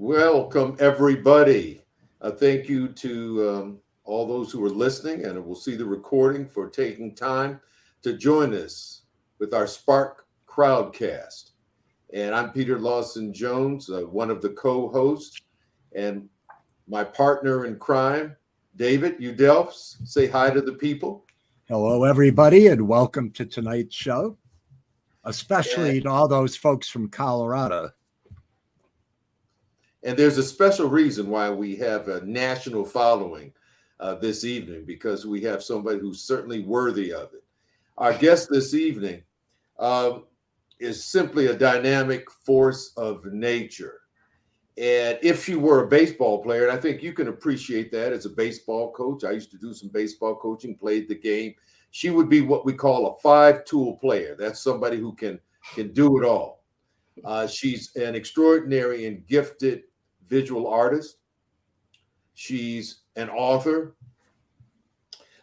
Welcome, everybody. Uh, thank you to um, all those who are listening and will see the recording for taking time to join us with our Spark Crowdcast. And I'm Peter Lawson Jones, uh, one of the co hosts, and my partner in crime, David Udelfs. Say hi to the people. Hello, everybody, and welcome to tonight's show, especially yeah. to all those folks from Colorado. And there's a special reason why we have a national following uh, this evening because we have somebody who's certainly worthy of it. Our guest this evening um, is simply a dynamic force of nature. And if she were a baseball player, and I think you can appreciate that as a baseball coach, I used to do some baseball coaching, played the game. She would be what we call a five tool player. That's somebody who can can do it all. Uh, she's an extraordinary and gifted visual artist. She's an author.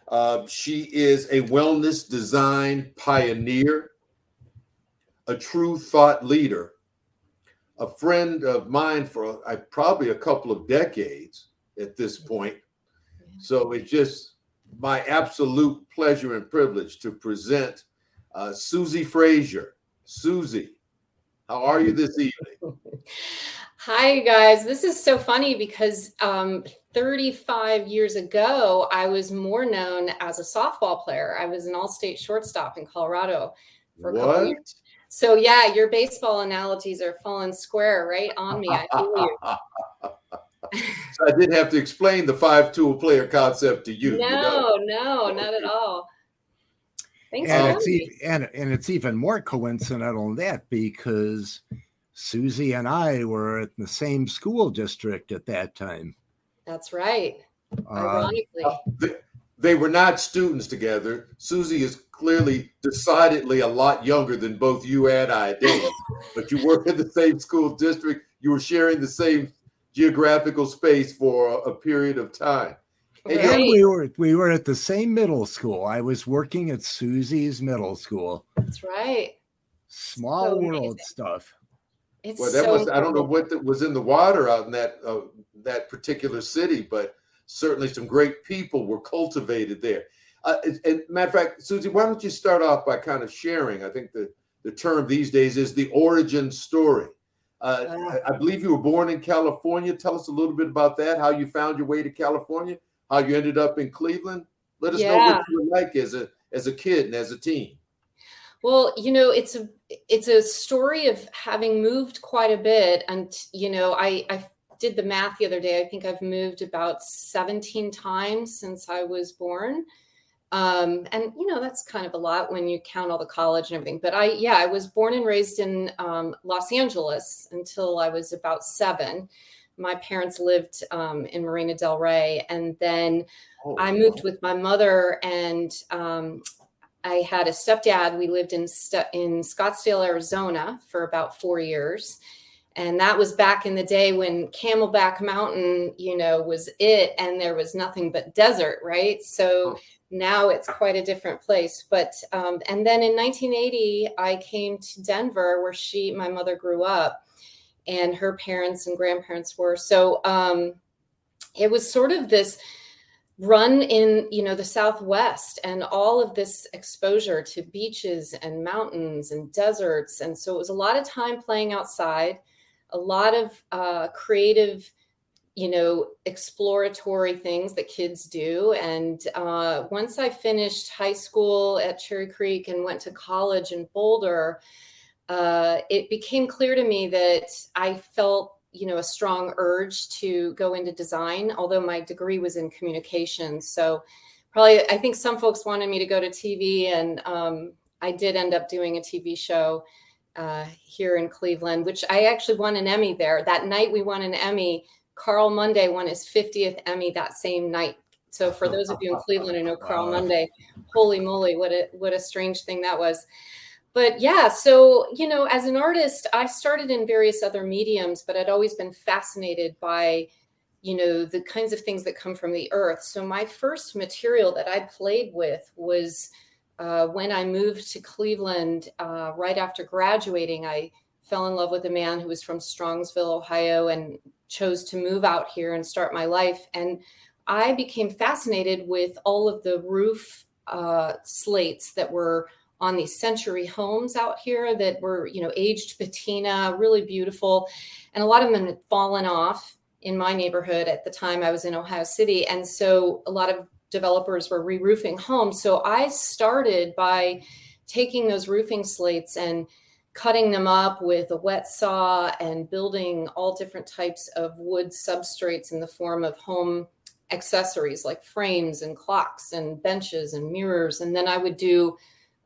Uh, she is a wellness design pioneer, a true thought leader, a friend of mine for uh, probably a couple of decades at this point. So it's just my absolute pleasure and privilege to present uh, Susie Frazier. Susie, how are you this evening? Hi, guys. This is so funny because um, 35 years ago, I was more known as a softball player. I was an all state shortstop in Colorado for a couple years. So, yeah, your baseball analogies are falling square right on me. I feel you. so I did have to explain the five tool player concept to you. No, you know? no, not at all. Thanks and it's, even, and, and it's even more coincidental than that because Susie and I were at the same school district at that time. That's right. Uh, Ironically. Uh, they, they, were not students together. Susie is clearly decidedly a lot younger than both you and I, Dave. but you were in the same school district. You were sharing the same geographical space for a, a period of time. And right. we were we were at the same middle school. I was working at Susie's middle school. That's right. Small so world amazing. stuff. It's well, that so was I don't know what the, was in the water out in that uh, that particular city, but certainly some great people were cultivated there. Uh, and, and, matter of fact, Susie, why don't you start off by kind of sharing? I think the the term these days is the origin story. Uh, uh, I, I believe you were born in California. Tell us a little bit about that. How you found your way to California. How you ended up in Cleveland. Let us yeah. know what you were like as a as a kid and as a teen. Well, you know, it's a it's a story of having moved quite a bit, and you know, I I did the math the other day. I think I've moved about 17 times since I was born. Um, and you know, that's kind of a lot when you count all the college and everything. But I, yeah, I was born and raised in um, Los Angeles until I was about seven. My parents lived um, in Marina Del Rey, and then oh, I moved with my mother and um, I had a stepdad. We lived in in Scottsdale, Arizona, for about four years, and that was back in the day when Camelback Mountain, you know, was it, and there was nothing but desert, right? So now it's quite a different place. But um, and then in 1980, I came to Denver, where she, my mother, grew up, and her parents and grandparents were. So um, it was sort of this run in you know the southwest and all of this exposure to beaches and mountains and deserts. And so it was a lot of time playing outside a lot of uh, creative you know exploratory things that kids do. And uh, once i finished high school at cherry creek and went to college in boulder uh, it became clear to me that i felt you know a strong urge to go into design although my degree was in communication. So probably i think some folks wanted me to go to tv and um, i did end up doing a tv show uh, here in cleveland which i actually won an emmy there. That night we won an emmy. Carl monday won his 50th emmy that same night. So for those of you in cleveland who know carl monday holy moly what a what a strange thing that was but yeah, so, you know, as an artist, I started in various other mediums, but I'd always been fascinated by, you know, the kinds of things that come from the earth. So my first material that I played with was uh, when I moved to Cleveland uh, right after graduating. I fell in love with a man who was from Strongsville, Ohio, and chose to move out here and start my life. And I became fascinated with all of the roof uh, slates that were on these century homes out here that were, you know, aged patina, really beautiful. And a lot of them had fallen off in my neighborhood at the time I was in Ohio City. And so a lot of developers were re roofing homes. So I started by taking those roofing slates and cutting them up with a wet saw and building all different types of wood substrates in the form of home accessories like frames and clocks and benches and mirrors. And then I would do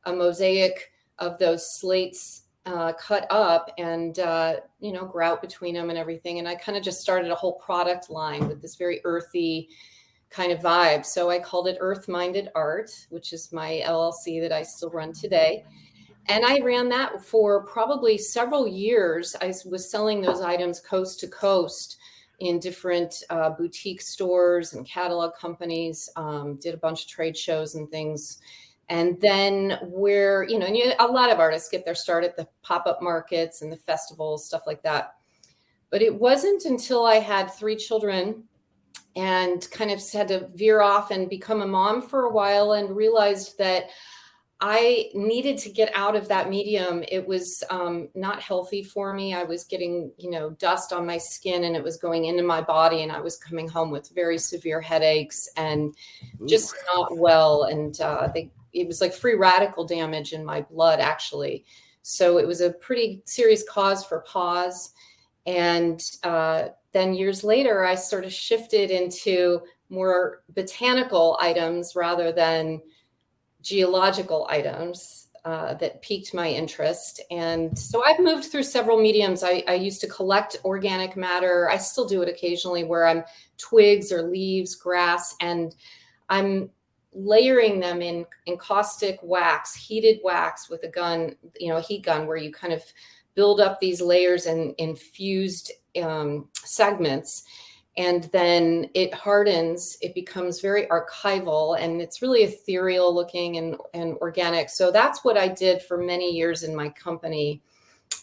a mosaic of those slates uh, cut up and uh, you know grout between them and everything. And i kind of just started a whole product line with this very earthy kind of vibe. So i called it earth minded art which is my llc that i still run today. And i ran that for probably several years. I was selling those items coast to coast in different uh, boutique stores and catalog companies um, did a bunch of trade shows and things and then we're you know and you, a lot of artists get their start at the pop-up markets and the festivals stuff like that. But it wasn't until i had three children and kind of had to veer off and become a mom for a while and realized that i needed to get out of that medium. It was um, not healthy for me. I was getting you know dust on my skin and it was going into my body and i was coming home with very severe headaches and just not well. And uh, they it was like free radical damage in my blood actually so it was a pretty serious cause for pause and uh, then years later i sort of shifted into more botanical items rather than geological items uh, that piqued my interest. And so I've moved through several mediums. I, I, used to collect organic matter. I still do it occasionally where I'm twigs or leaves, grass, and I'm layering them in encaustic wax, heated wax with a gun, you know, a heat gun where you kind of build up these layers and infused um, segments. And then it hardens, it becomes very archival and it's really ethereal looking and, and organic. So that's what I did for many years in my company.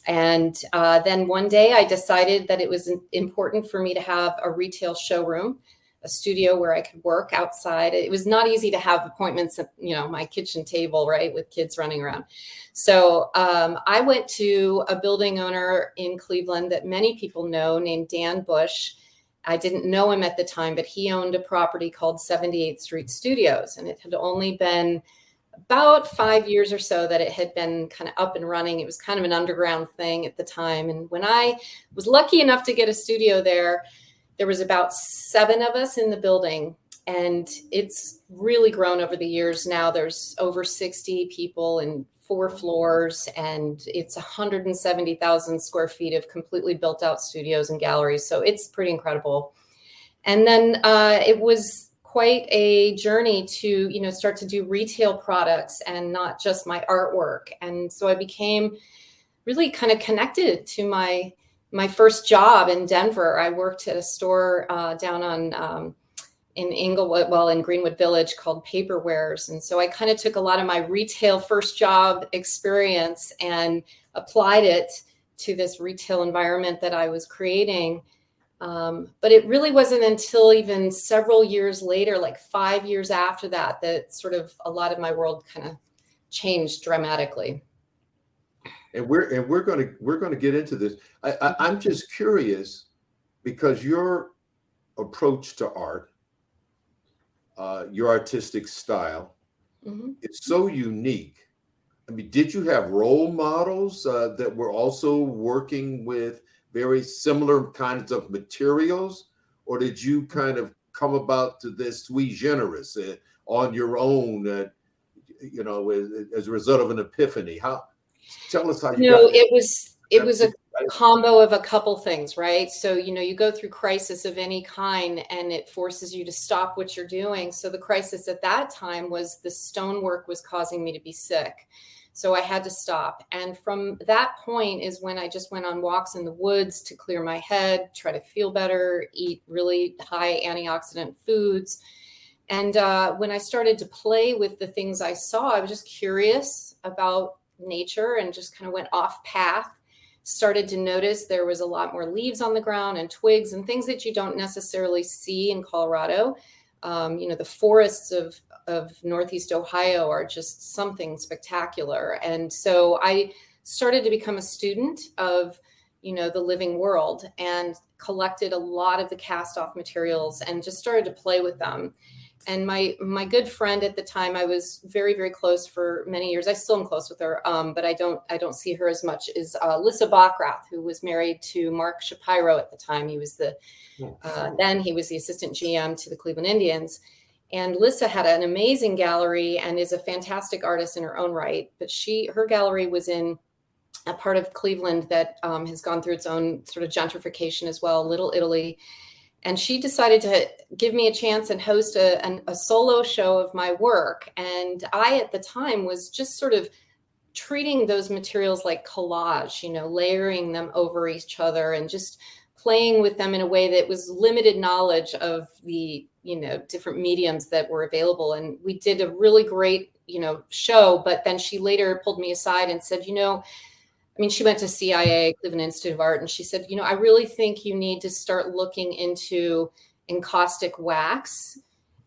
And uh, then one day I decided that it was important for me to have a retail showroom a studio where I could work outside. It was not easy to have appointments at you know my kitchen table, right, with kids running around. So um, I went to a building owner in Cleveland that many people know, named Dan Bush. I didn't know him at the time, but he owned a property called 78th Street Studios, and it had only been about five years or so that it had been kind of up and running. It was kind of an underground thing at the time. And when I was lucky enough to get a studio there, there was about seven of us in the building and it's really grown over the years. Now there's over 60 people and four floors and it's 170,000 square feet of completely built out studios and galleries so it's pretty incredible. And then uh, it was quite a journey to you know start to do retail products and not just my artwork. And so i became really kind of connected to my my first job in Denver, I worked at a store uh, down on um, in Englewood, well, in Greenwood Village called Paperwares. And so I kind of took a lot of my retail first job experience and applied it to this retail environment that I was creating. Um, but it really wasn't until even several years later, like five years after that, that sort of a lot of my world kind of changed dramatically and we're and we're going to we're going to get into this. I, I, I'm just curious because your approach to art, uh, your artistic style, mm-hmm. it's so unique. I mean, did you have role models uh, that were also working with very similar kinds of materials, or did you kind of come about to this sui generis uh, on your own, uh, you know, as, as, a result of an epiphany? How Tell us how you. No, it was it was a combo of a couple things, right? So you know, you go through crisis of any kind, and it forces you to stop what you're doing. So the crisis at that time was the stonework was causing me to be sick. So I had to stop. And from that point is when I just went on walks in the woods to clear my head, try to feel better, eat really high antioxidant foods. And uh, when I started to play with the things I saw, I was just curious about nature and just kind of went off path started to notice there was a lot more leaves on the ground and twigs and things that you don't necessarily see in Colorado. Um, you know, the forests of of Northeast Ohio are just something spectacular, and so I started to become a student of you know the living world and collected a lot of the cast off materials and just started to play with them and my my good friend at the time i was very very close for many years. I still am close with her um, but i don't i don't see her as much is uh, lissa bockrath who was married to mark shapiro at the time. He was the uh, then he was the assistant gm to the cleveland indians. And lissa had an amazing gallery and is a fantastic artist in her own right but she her gallery was in a part of Cleveland that um, has gone through its own sort of gentrification as well, Little Italy. And she decided to give me a chance and host a, an, a solo show of my work. And I, at the time, was just sort of treating those materials like collage, you know, layering them over each other and just playing with them in a way that was limited knowledge of the, you know, different mediums that were available. And we did a really great, you know, show. But then she later pulled me aside and said, you know, I mean, she went to CIA, Cleveland Institute of Art, and she said, you know, I really think you need to start looking into encaustic wax.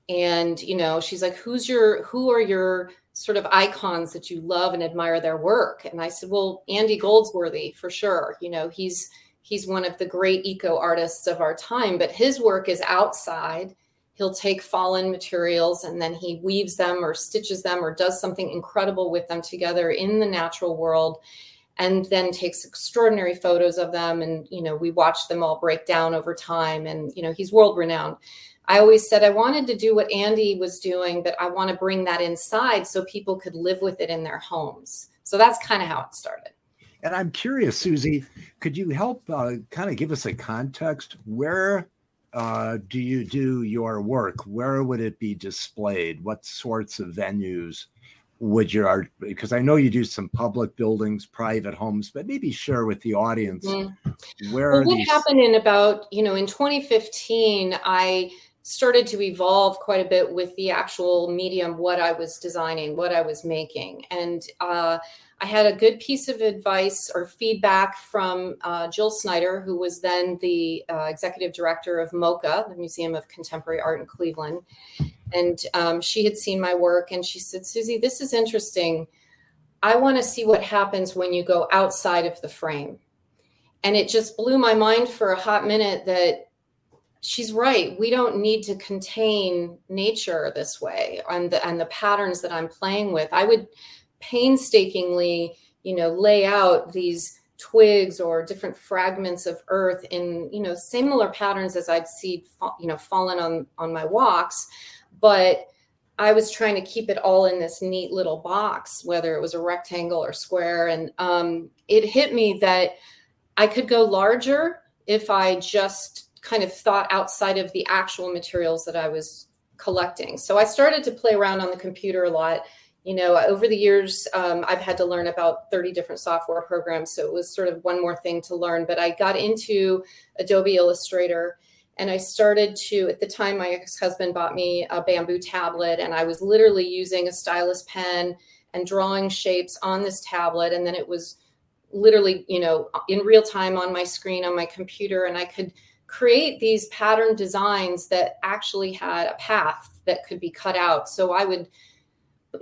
And, you know, she's like, who's your, who are your sort of icons that you love and admire their work? And I said, well, Andy Goldsworthy, for sure. You know, he's, he's one of the great eco artists of our time, but his work is outside. He'll take fallen materials and then he weaves them or stitches them or does something incredible with them together in the natural world and then takes extraordinary photos of them. And you know we watch them all break down over time. And you know he's world renowned. I always said i wanted to do what andy was doing but i want to bring that inside so people could live with it in their homes. So that's kind of how it started. And i'm curious susie could you help uh, kind of give us a context? Where uh, do you do your work? Where would it be displayed? What sorts of venues would your art because i know you do some public buildings private homes but maybe share with the audience mm-hmm. where well, what these... happened in about you know in 2015 i started to evolve quite a bit with the actual medium what i was designing what i was making and uh, I had a good piece of advice or feedback from uh, Jill Snyder, who was then the uh, executive director of MoCA, the Museum of Contemporary Art in Cleveland. And um, she had seen my work and she said, Susie, this is interesting. I want to see what happens when you go outside of the frame. And it just blew my mind for a hot minute that she's right. We don't need to contain nature this way and the, and the patterns that I'm playing with. I would painstakingly, you know, lay out these twigs or different fragments of earth in, you know, similar patterns as I'd see, you know, fallen on on my walks, but I was trying to keep it all in this neat little box, whether it was a rectangle or square, and um, it hit me that I could go larger if I just kind of thought outside of the actual materials that I was collecting. So I started to play around on the computer a lot you know over the years um, i've had to learn about 30 different software programs so it was sort of one more thing to learn but i got into adobe illustrator and i started to at the time my ex-husband bought me a bamboo tablet and i was literally using a stylus pen and drawing shapes on this tablet. And then it was literally you know in real time on my screen on my computer and i could create these pattern designs that actually had a path that could be cut out. So i would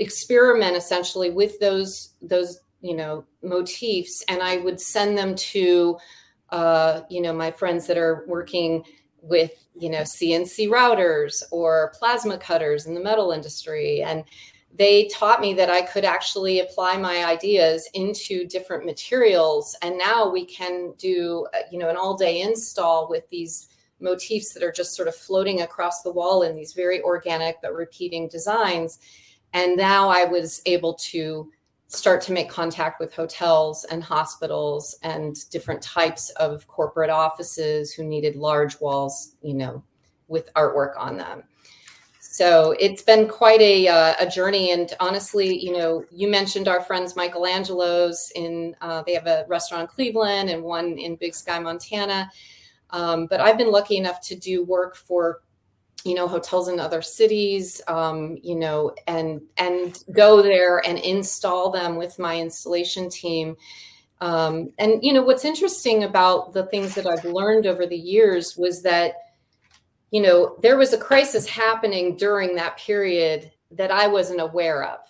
experiment essentially with those those you know motifs and i would send them to uh, you know my friends that are working with you know cnc routers or plasma cutters in the metal industry. And they taught me that i could actually apply my ideas into different materials. And now we can do uh, you know an all day install with these motifs that are just sort of floating across the wall in these very organic but repeating designs. And now I was able to start to make contact with hotels and hospitals and different types of corporate offices who needed large walls, you know, with artwork on them. So it's been quite a, uh, a journey. And honestly, you know, you mentioned our friends Michelangelo's in, uh, they have a restaurant in Cleveland and one in Big Sky, Montana. Um, but I've been lucky enough to do work for you know hotels in other cities um, you know and and go there and install them with my installation team Um, and you know what's interesting about the things that I've learned over the years was that you know there was a crisis happening during that period that I wasn't aware of.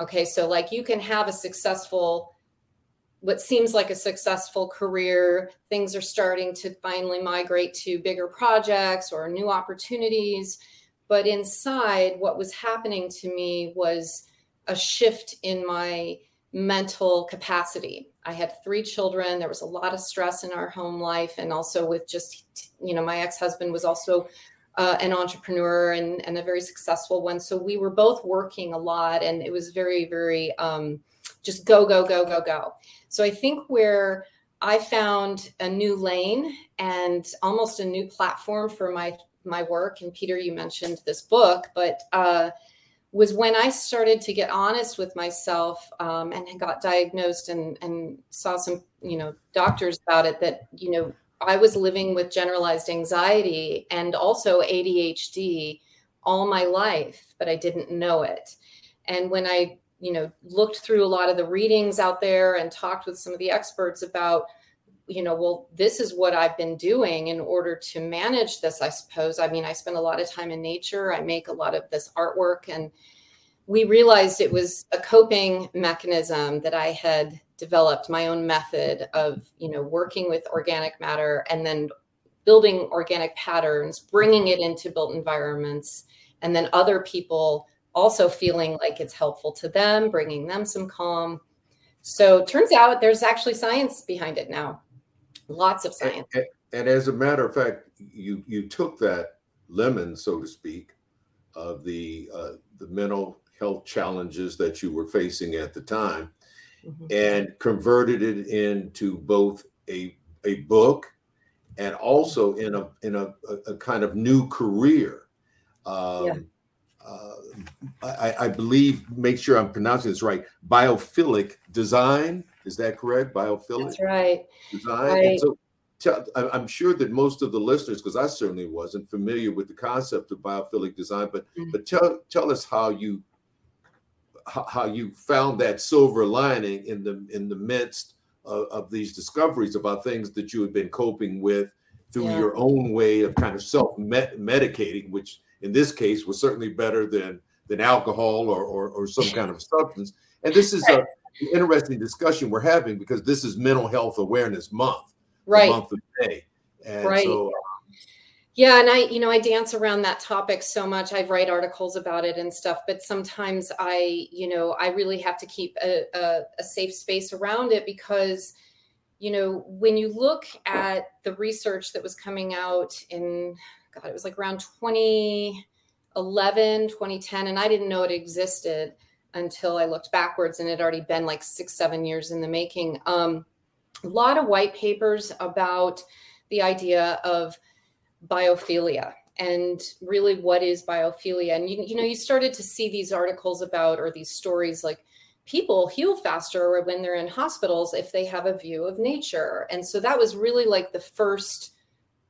Okay, so like you can have a successful what seems like a successful career, things are starting to finally migrate to bigger projects or new opportunities. But inside, what was happening to me was a shift in my mental capacity. I had three children. There was a lot of stress in our home life. And also, with just, you know, my ex husband was also uh, an entrepreneur and, and a very successful one. So we were both working a lot, and it was very, very um, just go, go, go, go, go. So I think where I found a new lane and almost a new platform for my my work. And Peter, you mentioned this book, but uh, was when I started to get honest with myself um, and got diagnosed and and saw some you know doctors about it that you know I was living with generalized anxiety and also ADHD all my life, but I didn't know it. And when I you know looked through a lot of the readings out there and talked with some of the experts about you know well this is what i've been doing in order to manage this i suppose. I mean i spend a lot of time in nature. I make a lot of this artwork. And we realized it was a coping mechanism that i had developed my own method of you know working with organic matter and then building organic patterns bringing it into built environments and then other people also feeling like it's helpful to them, bringing them some calm. So turns out there's actually science behind it now. Lots of science. And, and as a matter of fact, you you took that lemon, so to speak, of the uh, the mental health challenges that you were facing at the time, mm-hmm. and converted it into both a a book and also in a in a, a, kind of new career. Um, yeah uh, I, I, believe, make sure I'm pronouncing this right, biophilic design. Is that correct? Biophilic? That's right. Design. Right. So tell, I'm sure that most of the listeners, because I certainly wasn't familiar with the concept of biophilic design, but mm-hmm. but tell tell us how you how, you found that silver lining in the in the midst of, of these discoveries about things that you had been coping with through yeah. your own way of kind of self medicating, which in this case was certainly better than than alcohol or or, or some kind of substance. And this is a, an interesting discussion we're having because this is Mental Health Awareness Month, right? Month of May, and right. so. Um, yeah, and I, you know, I dance around that topic so much. I write articles about it and stuff, but sometimes I, you know, I really have to keep a, a, a safe space around it because, you know, when you look at the research that was coming out in God, it was like around 2011, 2010, and I didn't know it existed until I looked backwards, and it had already been like six, seven years in the making. Um, a lot of white papers about the idea of biophilia and really what is biophilia and you, you know you started to see these articles about or these stories like people heal faster when they're in hospitals if they have a view of nature and so that was really like the first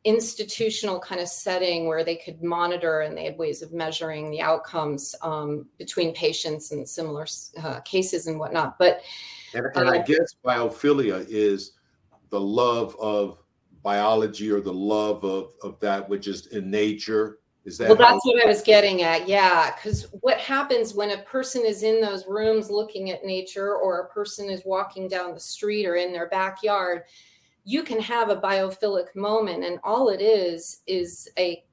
institutional kind of setting where they could monitor and they had ways of measuring the outcomes um, between patients and similar uh, cases and whatnot. But and, and uh, I guess biophilia is the love of biology or the love of, of that which is in nature. Is that well? That's what I was getting at. Yeah, because what happens when a person is in those rooms looking at nature, or a person is walking down the street or in their backyard? You can have a biophilic moment and all it is is a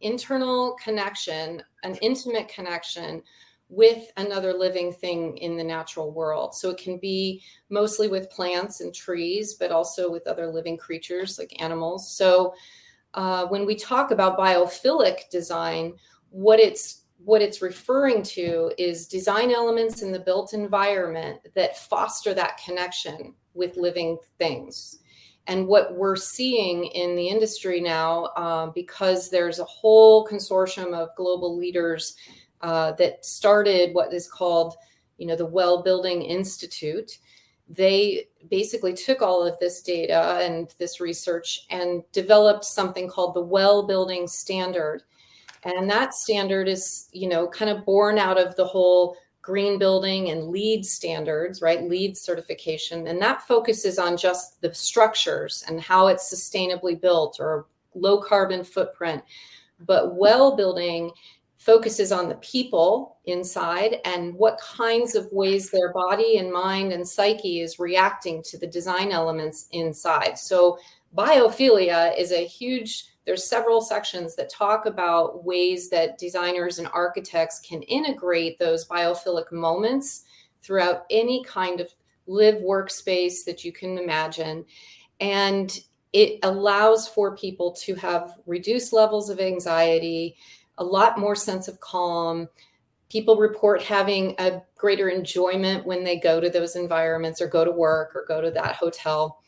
internal connection an intimate connection with another living thing in the natural world. So it can be mostly with plants and trees but also with other living creatures like animals. So uh, when we talk about biophilic design what it's what it's referring to is design elements in the built environment that foster that connection with living things and what we're seeing in the industry now, uh, because there's a whole consortium of global leaders uh, that started what is called, you know, the Well Building Institute. They basically took all of this data and this research and developed something called the Well Building Standard. And that standard is, you know, kind of born out of the whole green building and LEED standards, right? LEED certification. And that focuses on just the structures and how it's sustainably built or low carbon footprint. But well building focuses on the people inside and what kinds of ways their body and mind and psyche is reacting to the design elements inside. So biophilia is a huge there's several sections that talk about ways that designers and architects can integrate those biophilic moments throughout any kind of live workspace that you can imagine. And it allows for people to have reduced levels of anxiety a lot more sense of calm. People report having a greater enjoyment when they go to those environments or go to work or go to that hotel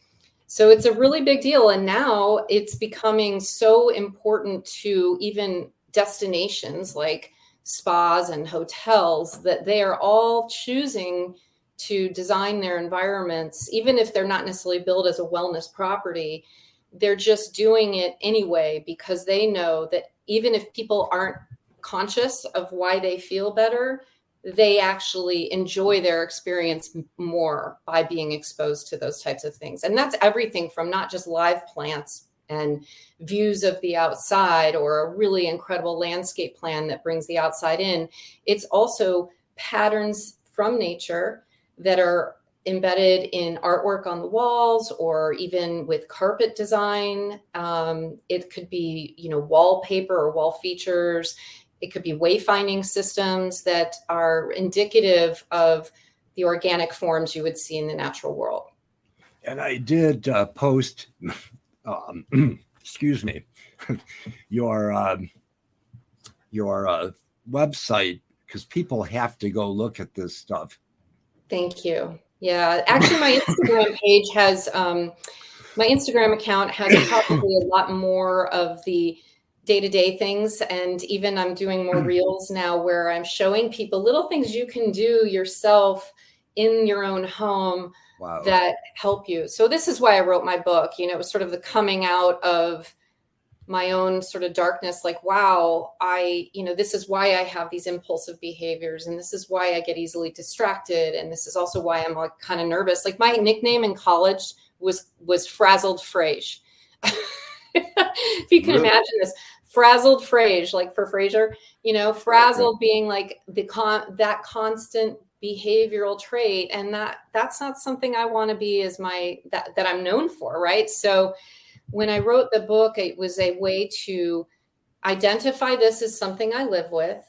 so it's a really big deal. And now it's becoming so important to even destinations like spas and hotels that they are all choosing to design their environments, even if they're not necessarily built as a wellness property. They're just doing it anyway because they know that even if people aren't conscious of why they feel better, they actually enjoy their experience more by being exposed to those types of things. And that's everything from not just live plants and views of the outside or a really incredible landscape plan that brings the outside in. It's also patterns from nature that are embedded in artwork on the walls or even with carpet design. Um, it could be, you know, wallpaper or wall features. It could be wayfinding systems that are indicative of the organic forms you would see in the natural world. And I did uh, post, um, excuse me, your um, your uh, website because people have to go look at this stuff. Thank you. Yeah, actually, my Instagram page has um, my Instagram account has probably a lot more of the day-to-day things and even i'm doing more hmm. reels now where i'm showing people little things you can do yourself in your own home wow. that help you so this is why i wrote my book you know it was sort of the coming out of my own sort of darkness like wow i you know this is why i have these impulsive behaviors and this is why i get easily distracted and this is also why i'm like kind of nervous like my nickname in college was was frazzled frage if you can really? imagine this frazzled Frage, like for Frasier, you know, frazzled being like the con that constant behavioral trait. And that that's not something I want to be as my that, that I'm known for, right? So when I wrote the book, it was a way to identify this as something I live with,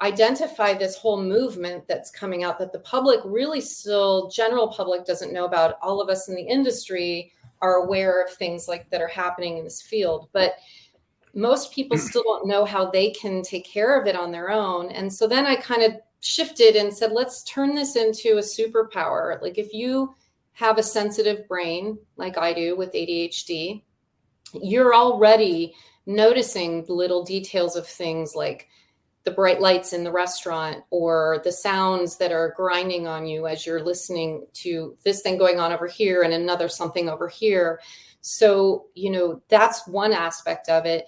identify this whole movement that's coming out that the public really still general public doesn't know about. All of us in the industry are aware of things like that are happening in this field, but most people still don't know how they can take care of it on their own. And so then I kind of shifted and said, let's turn this into a superpower. Like if you have a sensitive brain, like I do with ADHD, you're already noticing little details of things like the bright lights in the restaurant or the sounds that are grinding on you as you're listening to this thing going on over here and another something over here. So, you know, that's one aspect of it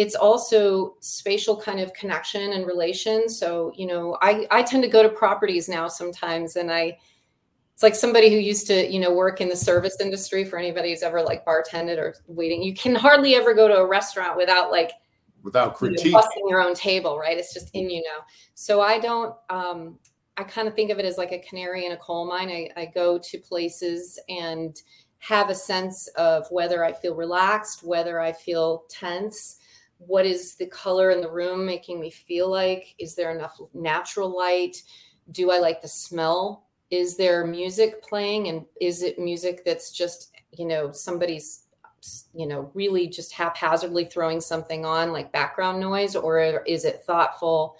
it's also spatial kind of connection and relation. So you know i i tend to go to properties now sometimes and i it's like somebody who used to you know work in the service industry for anybody who's ever like bartended or waiting. You can hardly ever go to a restaurant without like without critique you know, your own table right? It's just in you now so i don't um i kind of think of it as like a canary in a coal mine. I, I go to places and have a sense of whether i feel relaxed whether i feel tense what is the color in the room making me feel like? Is there enough natural light? Do i like the smell? Is there music playing? And is it music that's just you know somebody's you know really just haphazardly throwing something on like background noise? Or is it thoughtful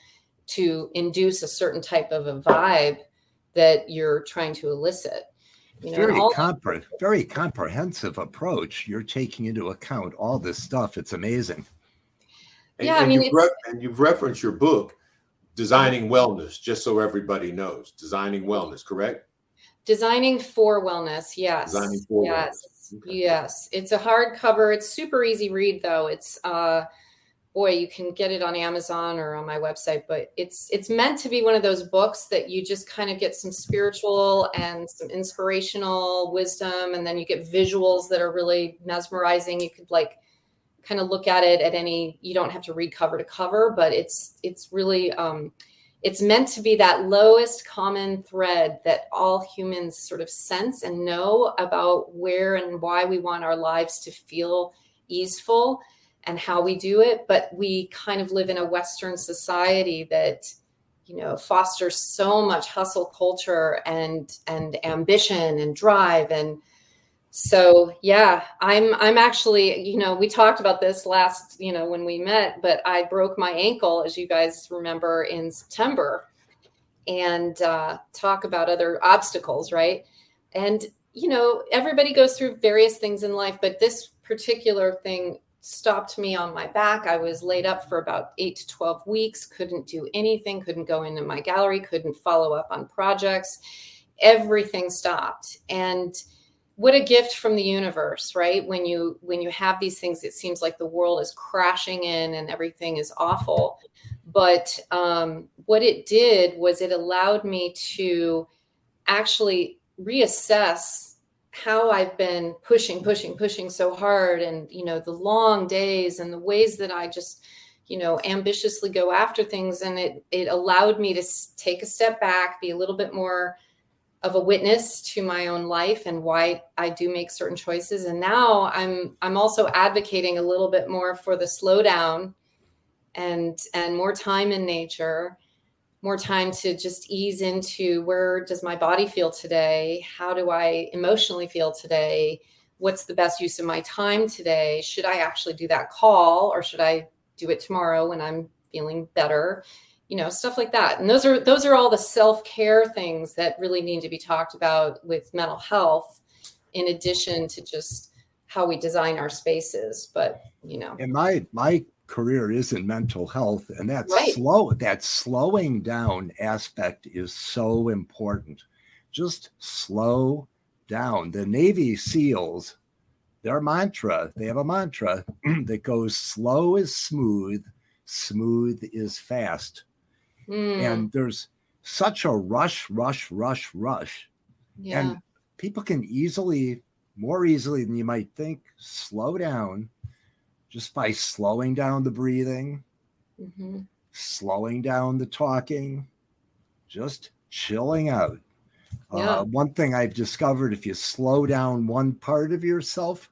to induce a certain type of a vibe that you're trying to elicit? You know, very compre- very comprehensive approach. You're taking into account all this stuff. It's amazing and, yeah, I mean, you've re- and you've referenced your book, Designing Wellness, just so everybody knows. Designing Wellness, correct? Designing for Wellness, yes. Designing for yes. Wellness. Okay. Yes. It's a hardcover. It's super easy read though. It's uh boy, you can get it on Amazon or on my website, but it's it's meant to be one of those books that you just kind of get some spiritual and some inspirational wisdom and then you get visuals that are really mesmerizing. You could like kind of look at it at any you don't have to read cover to cover, but it's it's really um it's meant to be that lowest common thread that all humans sort of sense and know about where and why we want our lives to feel easeful and how we do it. But we kind of live in a western society that you know fosters so much hustle culture and and ambition and drive and so yeah i'm i'm actually you know we talked about this last you know when we met but i broke my ankle as you guys remember in september and uh, talk about other obstacles right and you know everybody goes through various things in life but this particular thing stopped me on my back. I was laid up for about eight to 12 weeks, couldn't do anything, couldn't go into my gallery, couldn't follow up on projects. Everything stopped. And what a gift from the universe, right? When you when you have these things, it seems like the world is crashing in and everything is awful. But um, what it did was it allowed me to actually reassess how I've been pushing, pushing, pushing so hard, and you know the long days and the ways that I just, you know, ambitiously go after things, and it it allowed me to take a step back, be a little bit more of a witness to my own life and why I do make certain choices. And now I'm I'm also advocating a little bit more for the slowdown and and more time in nature more time to just ease into where does my body feel today? How do I emotionally feel today? What's the best use of my time today? Should I actually do that call or should I do it tomorrow when I'm feeling better? You know, stuff like that. And those are those are all the self-care things that really need to be talked about with mental health in addition to just how we design our spaces. But, you know. And my my career is in mental health and that right. slow that slowing down aspect is so important just slow down the navy seals their mantra they have a mantra that goes slow is smooth smooth is fast mm. and there's such a rush rush rush rush yeah. and people can easily more easily than you might think slow down just by slowing down the breathing, mm-hmm. slowing down the talking, just chilling out. Yeah. Uh, one thing I've discovered if you slow down one part of yourself,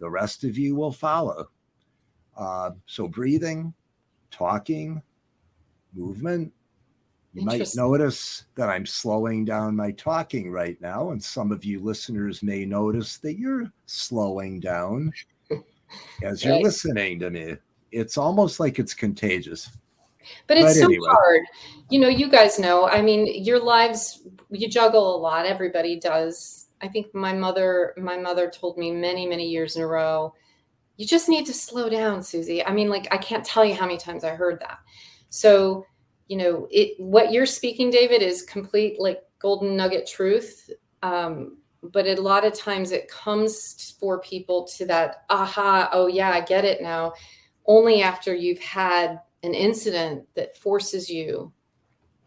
the rest of you will follow. Uh, so, breathing, talking, movement. You might notice that I'm slowing down my talking right now, and some of you listeners may notice that you're slowing down as you're right. listening to me. It's almost like it's contagious. But it's but so hard. You know, you guys know. I mean, your lives you juggle a lot. Everybody does. I think my mother my mother told me many, many years in a row, you just need to slow down, Susie. I mean, like I can't tell you how many times I heard that. So, you know, it what you're speaking, David, is complete like golden nugget truth. Um, but a lot of times it comes for people to that aha oh yeah i get it now only after you've had an incident that forces you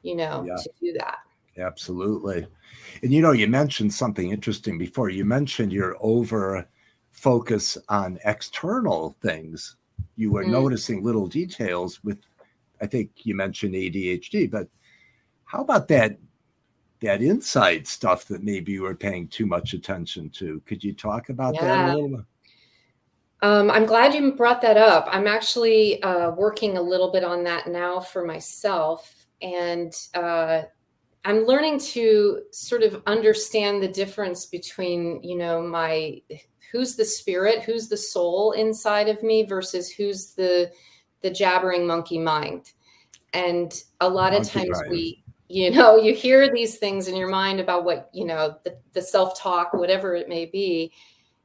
you know yeah. to do that absolutely and you know you mentioned something interesting before you mentioned your over focus on external things you were mm. noticing little details with i think you mentioned adhd but how about that that inside stuff that maybe you were paying too much attention to. Could you talk about yeah. that a little bit? Um, I'm glad you brought that up. I'm actually uh, working a little bit on that now for myself. And uh, I'm learning to sort of understand the difference between, you know, my who's the spirit, who's the soul inside of me versus who's the the jabbering monkey mind. And a lot monkey of times mind. we you know you hear these things in your mind about what you know the, the self-talk whatever it may be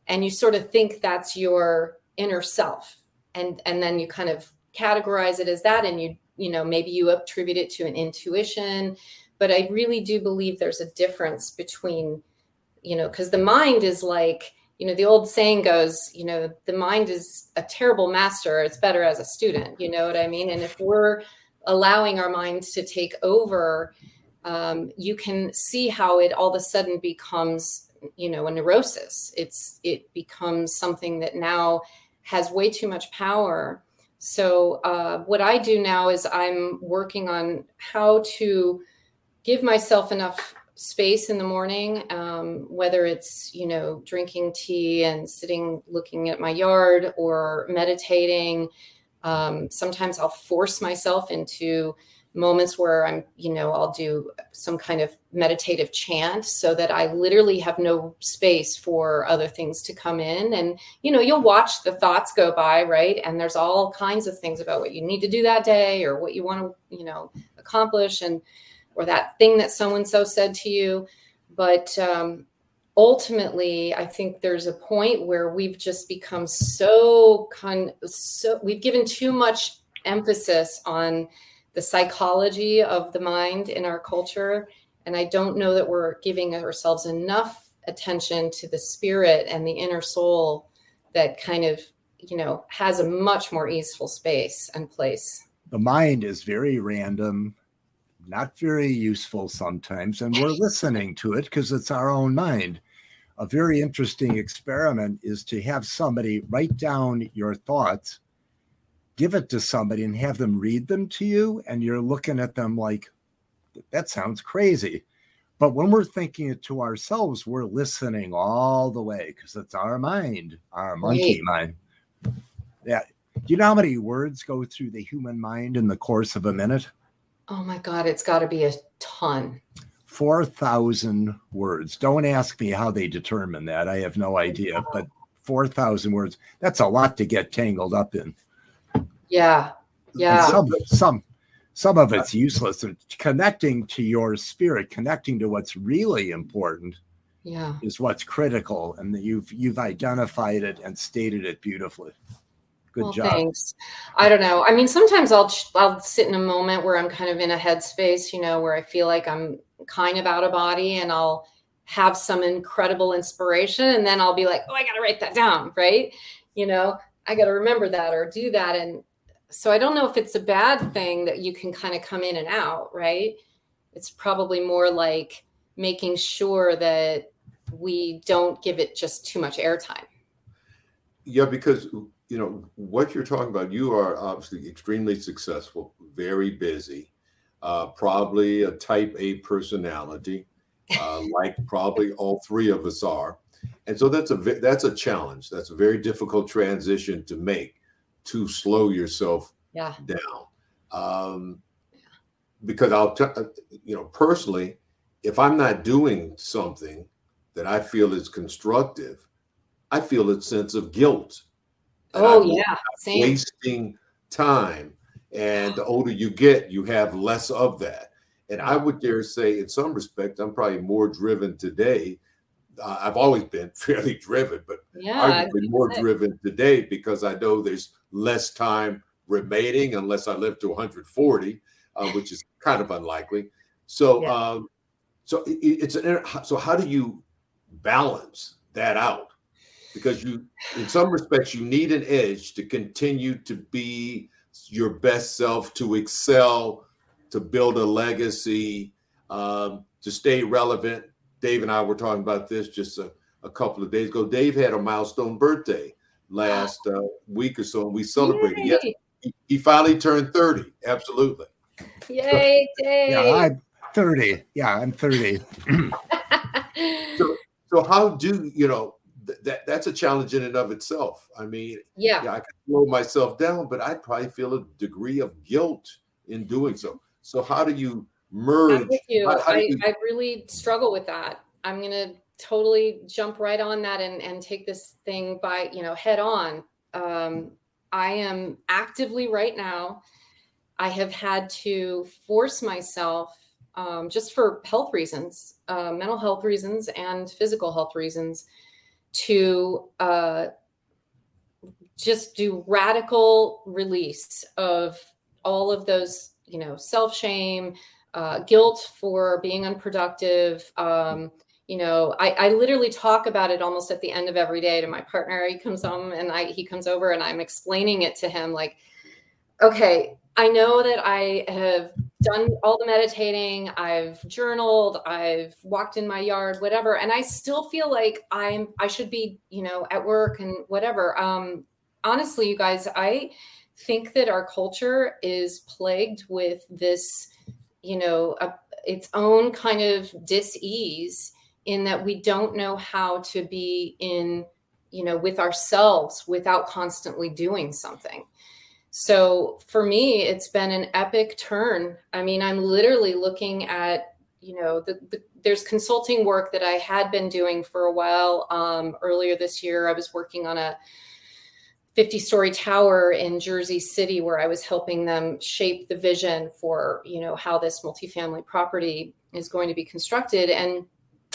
and you sort of think that's your inner self and and then you kind of categorize it as that and you you know maybe you attribute it to an intuition but i really do believe there's a difference between you know because the mind is like you know the old saying goes you know the mind is a terrible master it's better as a student you know what i mean? And if we're allowing our minds to take over um, you can see how it all of a sudden becomes you know a neurosis. It's it becomes something that now has way too much power. So uh, what i do now is i'm working on how to give myself enough space in the morning um, whether it's you know drinking tea and sitting looking at my yard or meditating um, sometimes i'll force myself into moments where i'm you know i'll do some kind of meditative chant so that i literally have no space for other things to come in. And you know you'll watch the thoughts go by right? And there's all kinds of things about what you need to do that day or what you want to you know accomplish. And or that thing that so and so said to you. But um, ultimately, I think there's a point where we've just become so con so we've given too much emphasis on the psychology of the mind in our culture. And I don't know that we're giving ourselves enough attention to the spirit and the inner soul that kind of, you know, has a much more easeful space and place. The mind is very random not very useful sometimes, and we're listening to it because it's our own mind. A very interesting experiment is to have somebody write down your thoughts, give it to somebody, and have them read them to you. And you're looking at them like, that sounds crazy. But when we're thinking it to ourselves, we're listening all the way because it's our mind, our monkey right. mind. Yeah. Do you know how many words go through the human mind in the course of a minute? Oh my God, it's got to be a ton. 4,000 words. Don't ask me how they determine that. I have no idea, but 4,000 words. That's a lot to get tangled up in. Yeah. Yeah. And some, some, some of it's useless. And connecting to your spirit, connecting to what's really important yeah. is what's critical. And you've, you've identified it and stated it beautifully. Good well, job. Thanks. I don't know. I mean, sometimes I'll I'll sit in a moment where I'm kind of in a headspace, you know, where I feel like I'm kind of out of body, and I'll have some incredible inspiration, and then I'll be like, oh, I got to write that down, right? You know, I got to remember that or do that, and so I don't know if it's a bad thing that you can kind of come in and out, right? It's probably more like making sure that we don't give it just too much airtime. Yeah, because you know what you're talking about you are obviously extremely successful very busy uh, probably a type a personality uh, like probably all three of us are. And so that's a that's a challenge. That's a very difficult transition to make to slow yourself yeah. down. Um, because i'll tell uh, you know personally if i'm not doing something that i feel is constructive i feel a sense of guilt Oh yeah, Same. wasting time. And the older you get, you have less of that. And I would dare say, in some respect, I'm probably more driven today. Uh, I've always been fairly driven, but yeah, arguably more driven today because I know there's less time remaining unless I live to 140, uh, which is kind of unlikely. So, yeah. um, so it, it's an so how do you balance that out? Because you, in some respects, you need an edge to continue to be your best self, to excel, to build a legacy, um, to stay relevant. Dave and I were talking about this just a, a couple of days ago. Dave had a milestone birthday last uh, week or so, and we celebrated. Yes, he, he, finally turned 30. Absolutely. Yay, Dave. Yeah, I'm 30. Yeah, I'm 30. so, so how do you know that that's a challenge in and of itself. I mean, yeah, yeah I can slow myself down, but I'd probably feel a degree of guilt in doing so. So how do you merge? I'm with you. How, how I, you... I really struggle with that. I'm gonna totally jump right on that and and take this thing by you know head on. Um, I am actively right now. I have had to force myself um, just for health reasons, uh, mental health reasons, and physical health reasons to uh, just do radical release of all of those, you know, self shame, uh, guilt for being unproductive, um, you know I, I literally talk about it almost at the end of every day to my partner. He comes home and i he comes over and i'm explaining it to him like okay i know that i have done all the meditating i've journaled i've walked in my yard whatever and i still feel like i'm i should be you know at work and whatever. Um honestly you guys i think that our culture is plagued with this you know a, its own kind of dis-ease in that we don't know how to be in you know with ourselves without constantly doing something so for me it's been an epic turn. I mean i'm literally looking at you know the, the there's consulting work that i had been doing for a while. Um, earlier this year i was working on a 50 story tower in Jersey City where I was helping them shape the vision for, you know, how this multifamily property is going to be constructed. And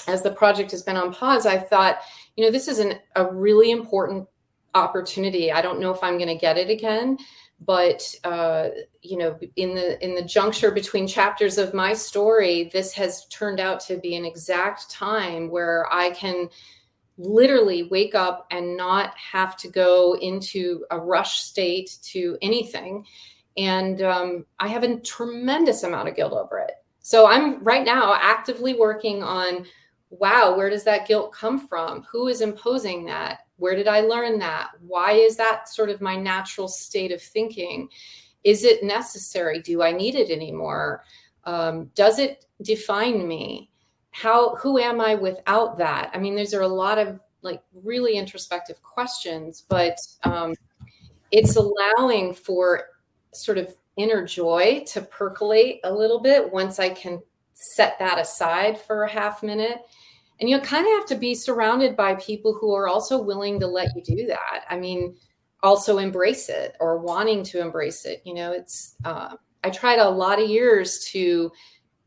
as the project has been on pause, I thought, you know, this is an, a really important opportunity. I don't know if I'm going to get it again, but uh, you know, in the in the juncture between chapters of my story, this has turned out to be an exact time where I can literally wake up and not have to go into a rush state to anything. And um, I have a tremendous amount of guilt over it. So I'm right now actively working on wow, where does that guilt come from? Who is imposing that? Where did I learn that? Why is that sort of my natural state of thinking? Is it necessary? Do I need it anymore? Um, does it define me? how who am i without that i mean these are a lot of like really introspective questions but um, it's allowing for sort of inner joy to percolate a little bit once i can set that aside for a half minute and you kind of have to be surrounded by people who are also willing to let you do that. I mean also embrace it or wanting to embrace it you know it's uh, i tried a lot of years to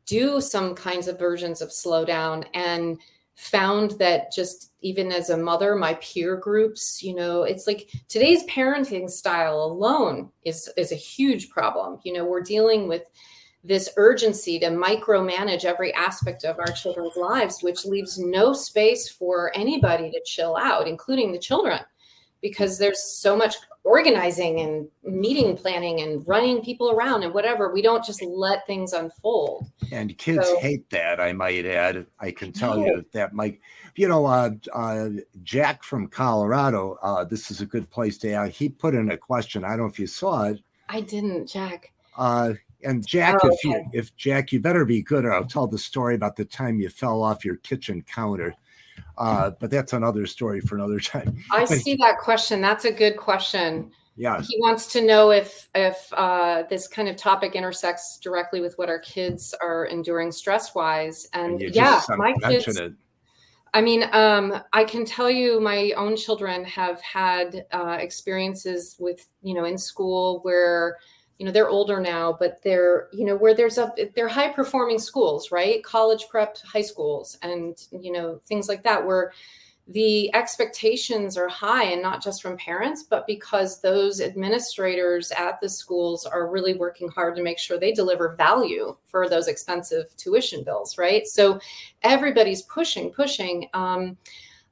do some kinds of versions of slow down and found that just even as a mother my peer groups you know it's like today's parenting style alone is is a huge problem. You know we're dealing with this urgency to micromanage every aspect of our children's lives which leaves no space for anybody to chill out including the children because there's so much organizing and meeting planning and running people around and whatever. We don't just let things unfold. And kids so, hate that, I might add. I can tell you that, Mike. You know, uh, uh, Jack from Colorado, uh, this is a good place to ask. He put in a question. I don't know if you saw it. I didn't, Jack. Uh, and Jack, oh, if you if Jack, you better be good, or I'll tell the story about the time you fell off your kitchen counter. Uh, but that's another story for another time. I but, see that question. That's a good question. Yeah. He wants to know if if uh, this kind of topic intersects directly with what our kids are enduring stress wise. And, and yeah, my kids. It. I mean, um, I can tell you, my own children have had uh, experiences with you know in school where you know they're older now but they're you know where there's a they're high performing schools right? College prep high schools and you know things like that where the expectations are high and not just from parents but because those administrators at the schools are really working hard to make sure they deliver value for those expensive tuition bills right? So everybody's pushing pushing. Um,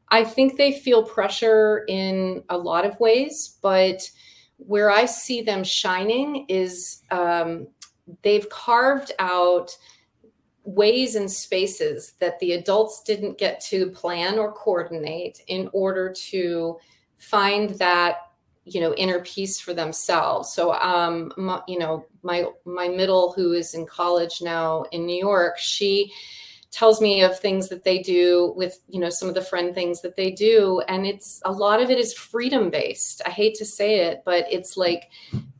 i think they feel pressure in a lot of ways but where I see them shining is um, they've carved out ways and spaces that the adults didn't get to plan or coordinate in order to find that you know inner peace for themselves. So um my, you know my my middle who is in college now in new york she tells me of things that they do with you know some of the friend things that they do. And it's a lot of it is freedom based i hate to say it but it's like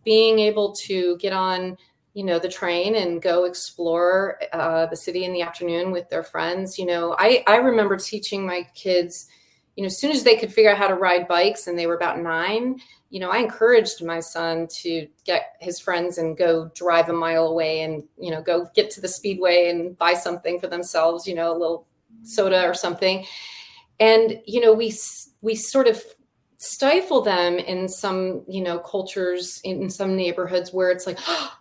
being able to get on you know the train and go explore uh, the city in the afternoon with their friends you know. I i remember teaching my kids you know as soon as they could figure out how to ride bikes and they were about nine you know, I encouraged my son to get his friends and go drive a mile away and, you know, go get to the speedway and buy something for themselves, you know, a little soda or something. And, you know, we, we sort of stifle them in some, you know, cultures, in some neighborhoods where it's like, oh,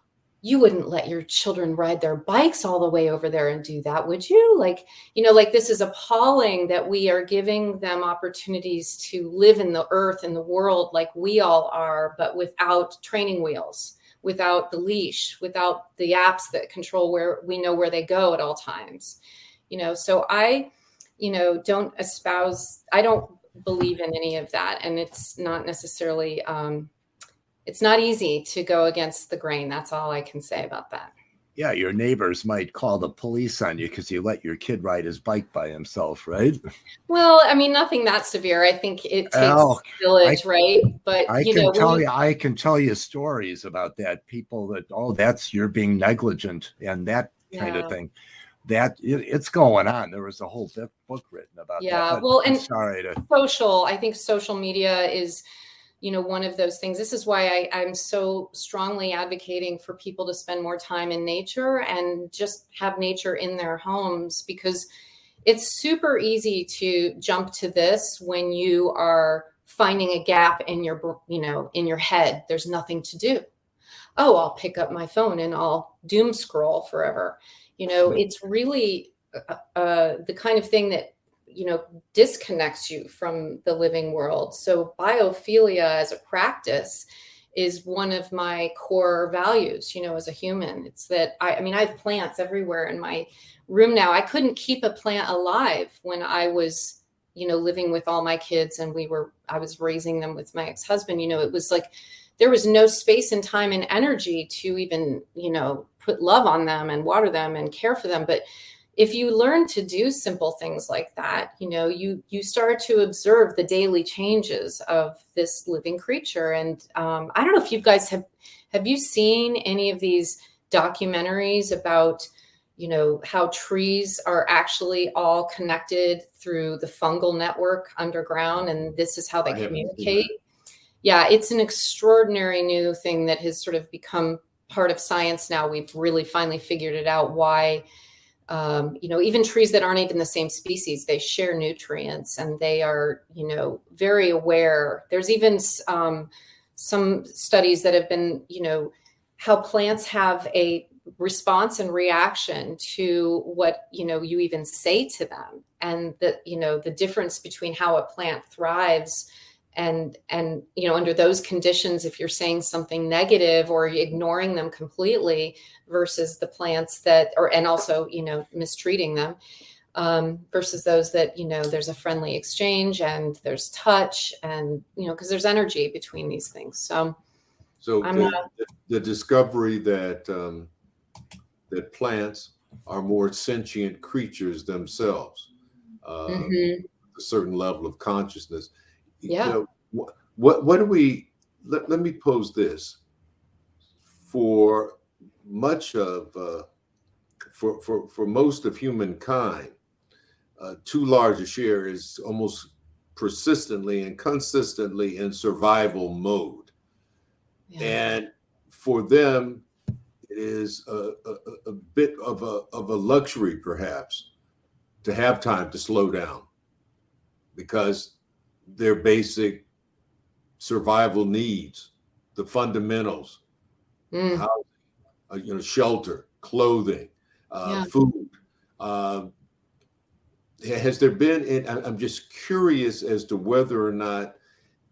you wouldn't let your children ride their bikes all the way over there and do that, would you? Like, you know, like this is appalling that we are giving them opportunities to live in the earth and the world like we all are, but without training wheels, without the leash, without the apps that control where we know where they go at all times. You know, so I, you know, don't espouse, I don't believe in any of that. And it's not necessarily, um, it's not easy to go against the grain. That's all I can say about that. Yeah, your neighbors might call the police on you because you let your kid ride his bike by himself, right? Well, I mean, nothing that severe. I think it takes oh, village, I, right? But I you can know, tell you, I can tell you stories about that. People that, oh, that's you're being negligent and that kind yeah. of thing. That it, it's going on. There was a whole book written about yeah, that. Yeah, well, and sorry to social. I think social media is you know one of those things. This is why I, i'm so strongly advocating for people to spend more time in nature and just have nature in their homes because it's super easy to jump to this when you are finding a gap in your you know in your head. There's nothing to do. Oh i'll pick up my phone and i'll doom scroll forever. You know it's really uh, uh, the kind of thing that you know disconnects you from the living world. So biophilia as a practice is one of my core values you know as a human. It's that I, I, mean i have plants everywhere in my room now. I couldn't keep a plant alive when i was you know living with all my kids and we were i was raising them with my ex-husband. You know it was like there was no space and time and energy to even you know put love on them and water them and care for them. But if you learn to do simple things like that you know you you start to observe the daily changes of this living creature. And um, i don't know if you guys have have you seen any of these documentaries about you know how trees are actually all connected through the fungal network underground and this is how they communicate? Yeah it's an extraordinary new thing that has sort of become part of science now. We've really finally figured it out why um, you know even trees that aren't even the same species they share nutrients and they are you know very aware. There's even um, some studies that have been you know how plants have a response and reaction to what you know you even say to them. And that you know the difference between how a plant thrives and and you know under those conditions if you're saying something negative or ignoring them completely versus the plants that or and also you know mistreating them um, versus those that you know there's a friendly exchange and there's touch and you know because there's energy between these things so so the, the, discovery that um, that plants are more sentient creatures themselves uh, mm-hmm. a certain level of consciousness yeah. You know, what what do we? Let, let me pose this. For much of uh, for for for most of humankind, uh, too large a share is almost persistently and consistently in survival mode, yeah. and for them, it is a, a, a bit of a of a luxury, perhaps, to have time to slow down, because their basic survival needs, the fundamentals, mm. housing, uh, you know, shelter, clothing, uh, yeah. food. Uh, has there been? And I'm just curious as to whether or not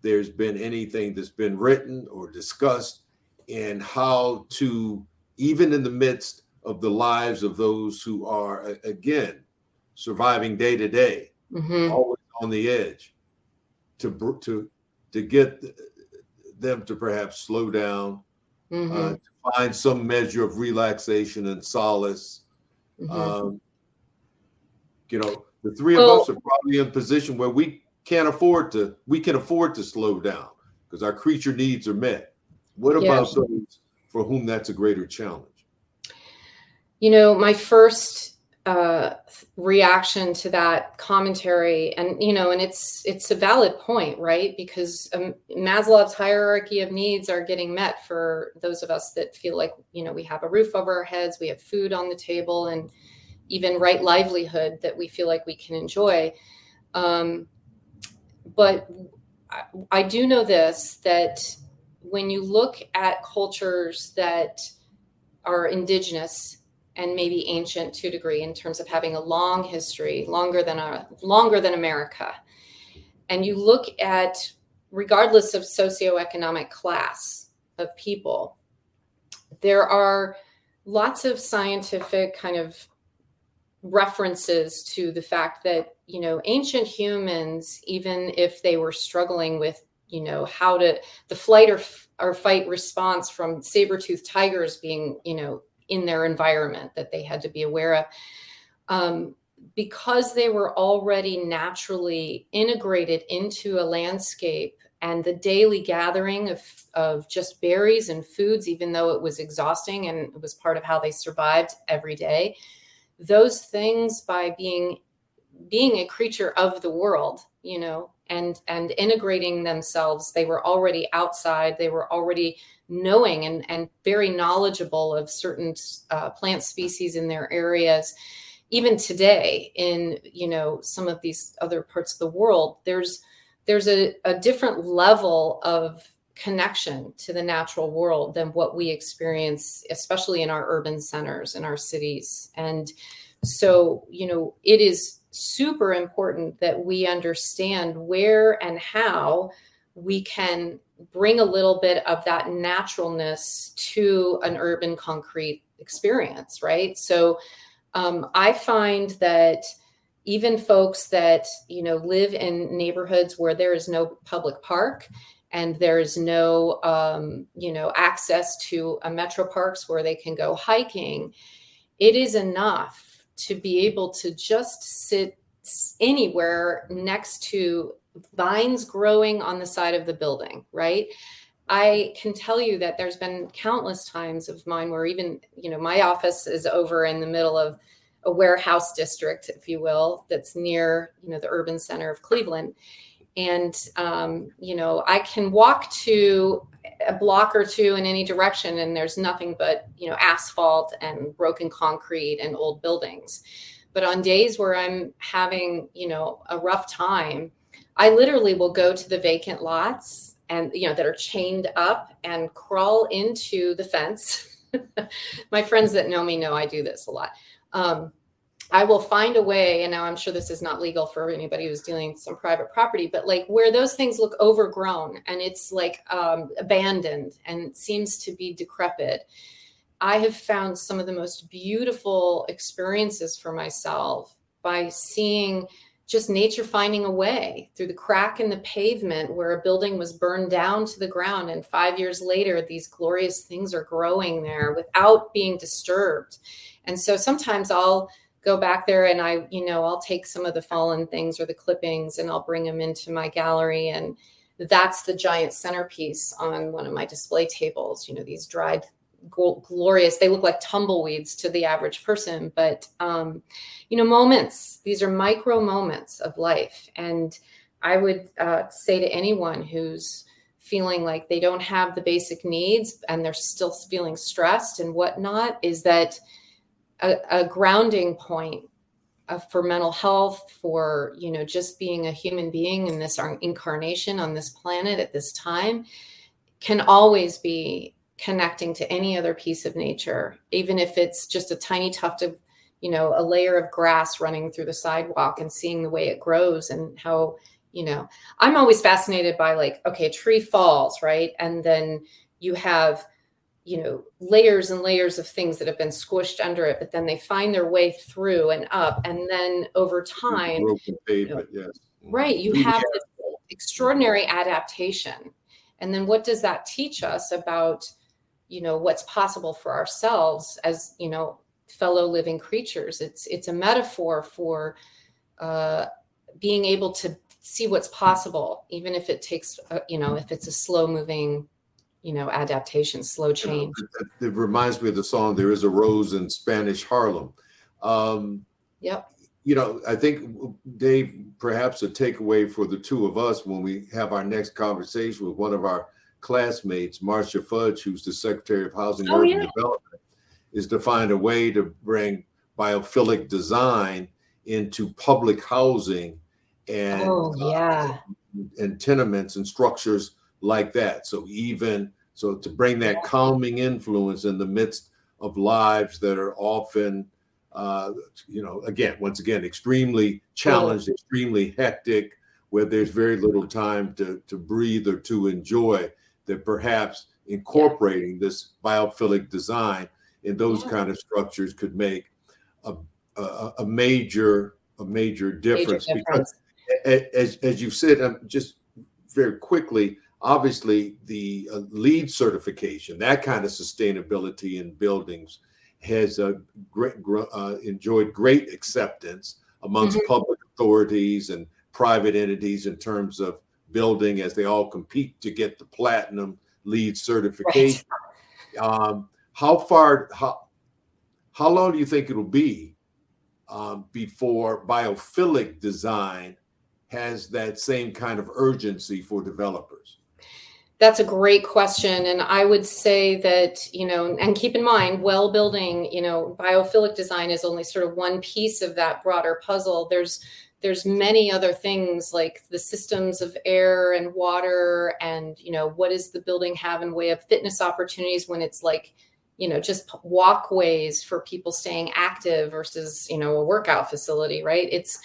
there's been anything that's been written or discussed and how to, even in the midst of the lives of those who are again surviving day to day, mm-hmm. always on the edge to to to get them to perhaps slow down, uh, mm-hmm. uh, to find some measure of relaxation and solace. Mm-hmm. Um, you know, the three of us are probably in a position where we can't afford to. We can afford to slow down because our creature needs are met. What about yes. those for whom that's a greater challenge? You know, my first uh, reaction to that commentary. And you know and it's it's a valid point right? Because um, maslow's hierarchy of needs are getting met for those of us that feel like you know we have a roof over our heads we have food on the table and even right livelihood that we feel like we can enjoy. Um, but I, I do know this that when you look at cultures that are indigenous and maybe ancient to a degree in terms of having a long history, longer than a longer than America. And you look at regardless of socioeconomic class of people, there are lots of scientific kind of references to the fact that you know ancient humans even if they were struggling with you know how to the flight or, or fight response from saber-toothed tigers being you know in their environment that they had to be aware of. Um, because they were already naturally integrated into a landscape and the daily gathering of, of just berries and foods even though it was exhausting and it was part of how they survived every day those things by being being a creature of the world you know and and integrating themselves. They were already outside. They were already knowing and and very knowledgeable of certain uh, plant species in their areas. Even today in you know some of these other parts of the world there's there's a, a different level of connection to the natural world than what we experience especially in our urban centers in our cities. And so you know it is super important that we understand where and how we can bring a little bit of that naturalness to an urban concrete experience, right? So um, I find that even folks that you know live in neighborhoods where there is no public park and there's no um, you know access to a metro parks where they can go hiking it is enough to be able to just sit anywhere next to vines growing on the side of the building, right? I can tell you that there's been countless times of mine where even, you know, my office is over in the middle of a warehouse district, if you will, that's near, you know, the urban center of Cleveland. And, um, you know, I can walk to a block or two in any direction and there's nothing but, you know, asphalt and broken concrete and old buildings. But on days where I'm having, you know, a rough time, I literally will go to the vacant lots and, you know, that are chained up and crawl into the fence. My friends that know me know I do this a lot. Um, I will find a way, and now I'm sure this is not legal for anybody who's dealing some private property, but like where those things look overgrown and it's like um, abandoned and seems to be decrepit I have found some of the most beautiful experiences for myself by seeing just nature finding a way through the crack in the pavement where a building was burned down to the ground. And five years later, these glorious things are growing there without being disturbed. And so sometimes I'll go back there and I, you know, I'll take some of the fallen things or the clippings and I'll bring them into my gallery. And that's the giant centerpiece on one of my display tables, you know, these dried glorious they look like tumbleweeds to the average person but um, you know moments these are micro moments of life and i would uh, say to anyone who's feeling like they don't have the basic needs and they're still feeling stressed and whatnot is that a, a grounding point uh, for mental health for you know just being a human being in this incarnation on this planet at this time can always be connecting to any other piece of nature, even if it's just a tiny tuft of, you know, a layer of grass running through the sidewalk and seeing the way it grows and how, you know, I'm always fascinated by like, okay, a tree falls, right? And then you have, you know, layers and layers of things that have been squished under it, but then they find their way through and up. And then over time, you know, yes. right, you have this extraordinary adaptation. And then what does that teach us about? you know what's possible for ourselves as you know fellow living creatures it's it's a metaphor for uh, being able to see what's possible even if it takes uh, you know if it's a slow moving you know adaptation slow change it, it, reminds me of the song there is a rose in spanish harlem um yep you know i think dave perhaps a takeaway for the two of us when we have our next conversation with one of our classmates, Marcia Fudge, who's the Secretary of Housing and oh, Urban yeah. Development, is to find a way to bring biophilic design into public housing and oh, yeah. Uh, and tenements and structures like that. So even so to bring that calming influence in the midst of lives that are often, uh, you know, again, once again, extremely challenged, extremely hectic, where there's very little time to, to breathe or to enjoy, that perhaps incorporating this biophilic design in those kind of structures could make a, a, a major a major difference, major difference. because as, as you said um, just very quickly obviously the uh, LEED certification that kind of sustainability in buildings has uh, great, uh, enjoyed great acceptance amongst mm-hmm. public authorities and private entities in terms of building as they all compete to get the platinum LEED certification. Right. Um, how far, how, how long do you think it'll be um, before biophilic design has that same kind of urgency for developers? That's a great question. And I would say that, you know, and keep in mind, well building, you know, biophilic design is only sort of one piece of that broader puzzle. There's there's many other things like the systems of air and water and you know what does the building have in way of fitness opportunities when it's like you know just walkways for people staying active versus you know a workout facility right it's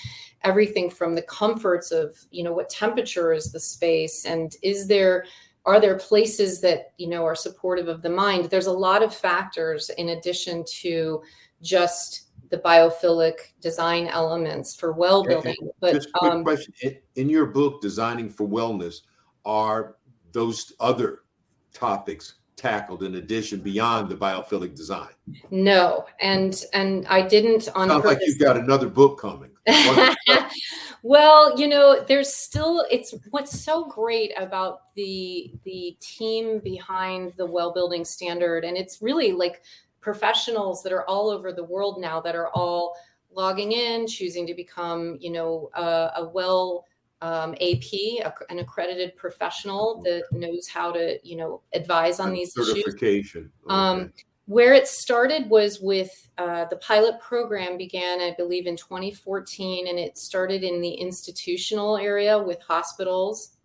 everything from the comforts of you know what temperature is the space and is there are there places that you know are supportive of the mind there's a lot of factors in addition to just the biophilic design elements for well building. But just quick um, question: in your book, "Designing for Wellness," are those other topics tackled in addition beyond the biophilic design? No, and and I didn't on. Sounds like you've got another book coming. well, you know, there's still it's what's so great about the the team behind the well building standard, and it's really like professionals that are all over the world now that are all logging in, choosing to become, you know, a, a well um, AP, a, an accredited professional that knows how to, you know, advise on these certification. Issues. Um, where it started was with uh, the pilot program began, I believe, in 2014, and it started in the institutional area with hospitals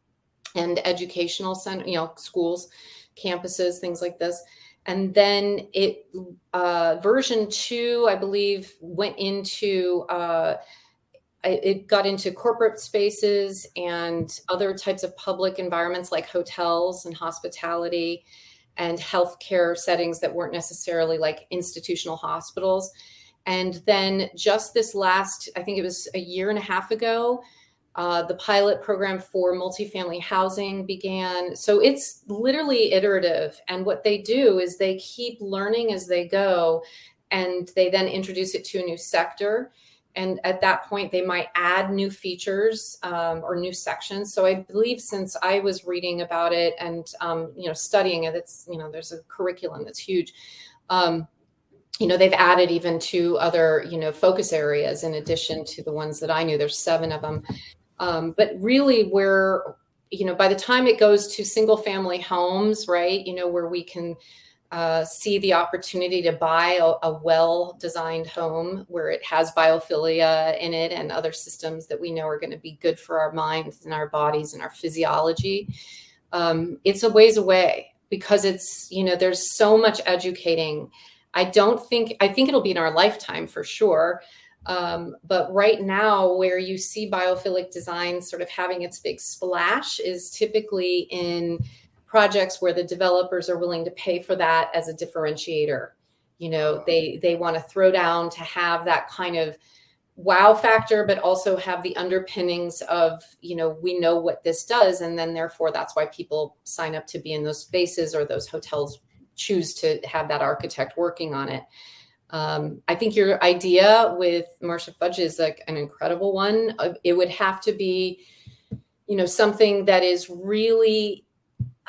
and educational center, you know, schools, campuses, things like this. And then it uh, version two i believe went into uh, it got into corporate spaces and other types of public environments like hotels and hospitality and healthcare settings that weren't necessarily like institutional hospitals and then just this last i think it was a year and a half ago uh, the pilot program for multifamily housing began. So it's literally iterative. And what they do is they keep learning as they go, and they then introduce it to a new sector. And at that point, they might add new features um, or new sections. So I believe since I was reading about it and um, you know studying it, it's you know there's a curriculum that's huge. Um, you know they've added even two other you know focus areas in addition to the ones that i knew there's seven of them um, but really, where, you know, by the time it goes to single family homes, right, you know, where we can uh, see the opportunity to buy a, a well designed home where it has biophilia in it and other systems that we know are going to be good for our minds and our bodies and our physiology. Um, it's a ways away because it's, you know, there's so much educating. I don't think, I think it'll be in our lifetime for sure. Um, but right now, where you see biophilic design sort of having its big splash is typically in projects where the developers are willing to pay for that as a differentiator. You know, they they want to throw down to have that kind of wow factor, but also have the underpinnings of, you know, we know what this does. And then therefore that's why people sign up to be in those spaces or those hotels choose to have that architect working on it. Um, I think your idea with Marcia Fudge is like an incredible one. Uh, it would have to be, you know, something that is really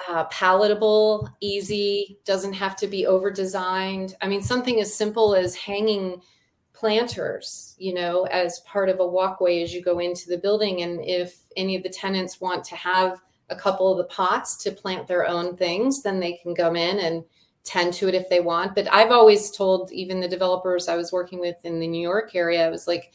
uh, palatable, easy, doesn't have to be over designed. I mean, something as simple as hanging planters, you know, as part of a walkway as you go into the building. And if any of the tenants want to have a couple of the pots to plant their own things, then they can come in and tend to it if they want. But I've always told even the developers I was working with in the New York area, I was like,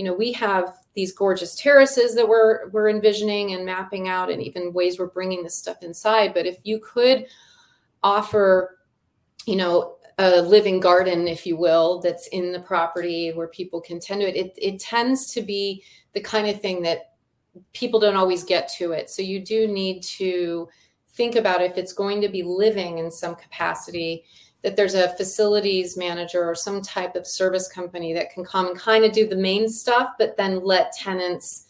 you know, we have these gorgeous terraces that we're we're envisioning and mapping out, and even ways we're bringing this stuff inside. But if you could offer, you know, a living garden, if you will, that's in the property where people can tend to it. It, it tends to be the kind of thing that people don't always get to it. So you do need to think about if it's going to be living in some capacity that there's a facilities manager or some type of service company that can come and kind of do the main stuff, but then let tenants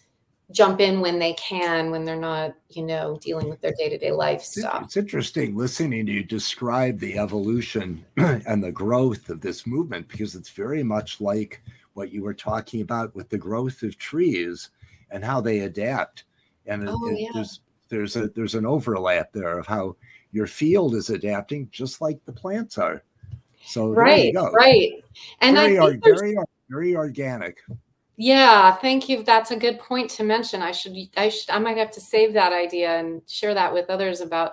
jump in when they can when they're not you know dealing with their day-to-day life stuff it's interesting listening to you describe the evolution and the growth of this movement because it's very much like what you were talking about with the growth of trees and how they adapt and oh, it, yeah. there's there's a there's an overlap there of how your field is adapting just like the plants are so right right and very, I think very very organic yeah, thank you. That's a good point to mention. I should I should I might have to save that idea and share that with others about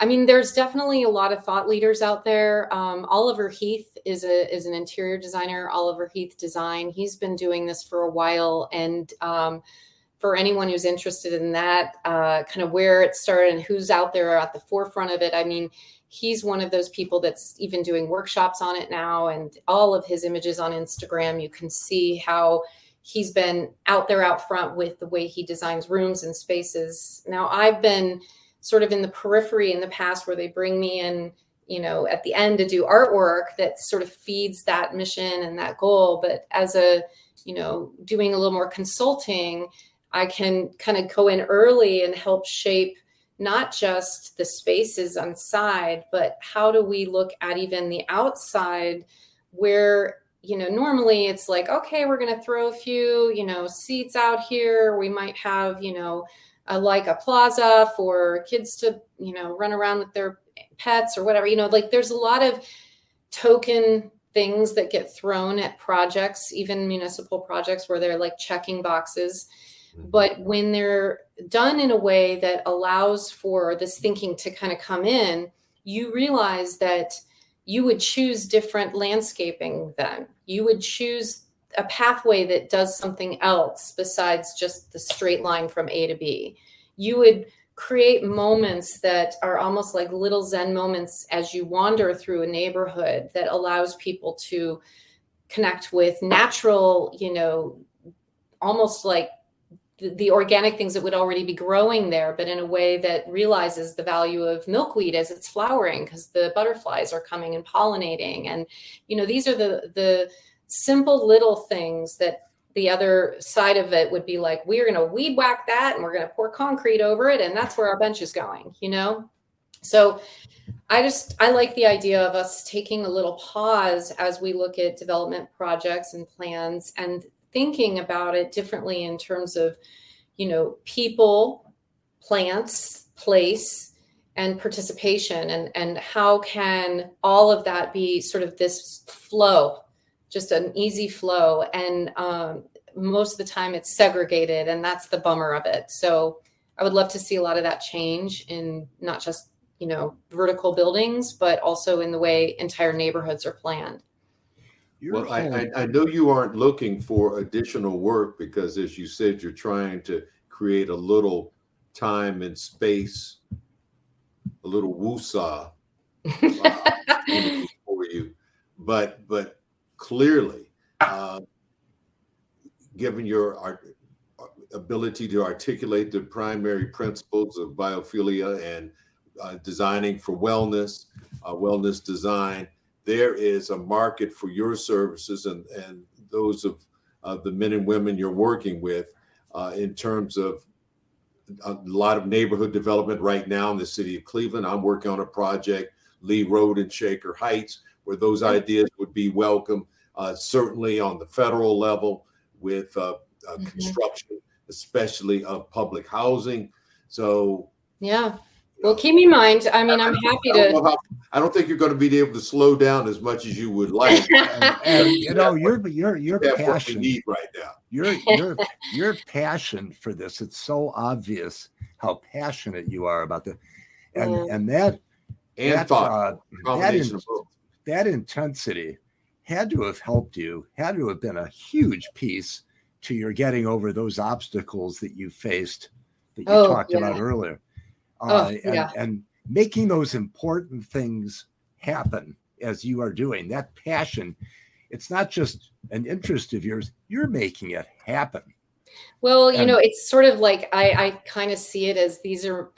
I mean, there's definitely a lot of thought leaders out there. Um, Oliver Heath is a is an interior designer. Oliver Heath Design. He's been doing this for a while, and um, for anyone who's interested in that, uh, kind of where it started and who's out there at the forefront of it. I mean, he's one of those people that's even doing workshops on it now, and all of his images on Instagram, you can see how he's been out there out front with the way he designs rooms and spaces. Now I've been sort of in the periphery in the past where they bring me in, you know, at the end to do artwork that sort of feeds that mission and that goal. But as a, you know, doing a little more consulting, I can kind of go in early and help shape not just the spaces inside, but how do we look at even the outside where you know, normally it's like, okay, we're going to throw a few, you know, seats out here. We might have, you know, a, like a plaza for kids to, you know, run around with their pets or whatever. You know, like there's a lot of token things that get thrown at projects, even municipal projects where they're like checking boxes. Mm-hmm. But when they're done in a way that allows for this thinking to kind of come in, you realize that you would choose different landscaping then. You would choose a pathway that does something else besides just the straight line from A to B. You would create moments that are almost like little Zen moments as you wander through a neighborhood that allows people to connect with natural, you know, almost like the, organic things that would already be growing there, but in a way that realizes the value of milkweed as it's flowering because the butterflies are coming and pollinating. And, you know, these are the the simple little things that the other side of it would be like, we're going to weed whack that and we're going to pour concrete over it. And that's where our bench is going, you know? So I just, I like the idea of us taking a little pause as we look at development projects and plans and thinking about it differently in terms of, you know, people, plants, place, and participation, and and how can all of that be sort of this flow, just an easy flow, and um, most of the time it's segregated, and that's the bummer of it. So I would love to see a lot of that change in not just you know vertical buildings, but also in the way entire neighborhoods are planned. You're well, I, I, I, know you aren't looking for additional work because, as you said, you're trying to create a little time and space, a little woosah for you. But but clearly, uh, given your art, ability to articulate the primary principles of biophilia and uh, designing for wellness, uh, wellness design there is a market for your services and, and those of uh, the men and women you're working with uh, in terms of a lot of neighborhood development right now in the city of Cleveland. I'm working on a project, Lee Road and Shaker Heights, where those ideas would be welcome. Uh, certainly on the federal level with uh, uh, mm-hmm. construction, especially of public housing. So, yeah, well, keep in mind. I mean, I'm happy to. How, I don't think you're going to be able to slow down as much as you would like. and, and you know, your your your passion need right now. Your your your passion for this. It's so obvious how passionate you are about the, and yeah. and that and that, thought uh, that, in, that intensity had to have helped you. Had to have been a huge piece to your getting over those obstacles that you faced that you oh, talked yeah. about earlier uh, oh, and, yeah. and making those important things happen as you are doing. That passion, it's not just an interest of yours, you're making it happen. Well, you and, know, it's sort of like I, I kind of see it as these are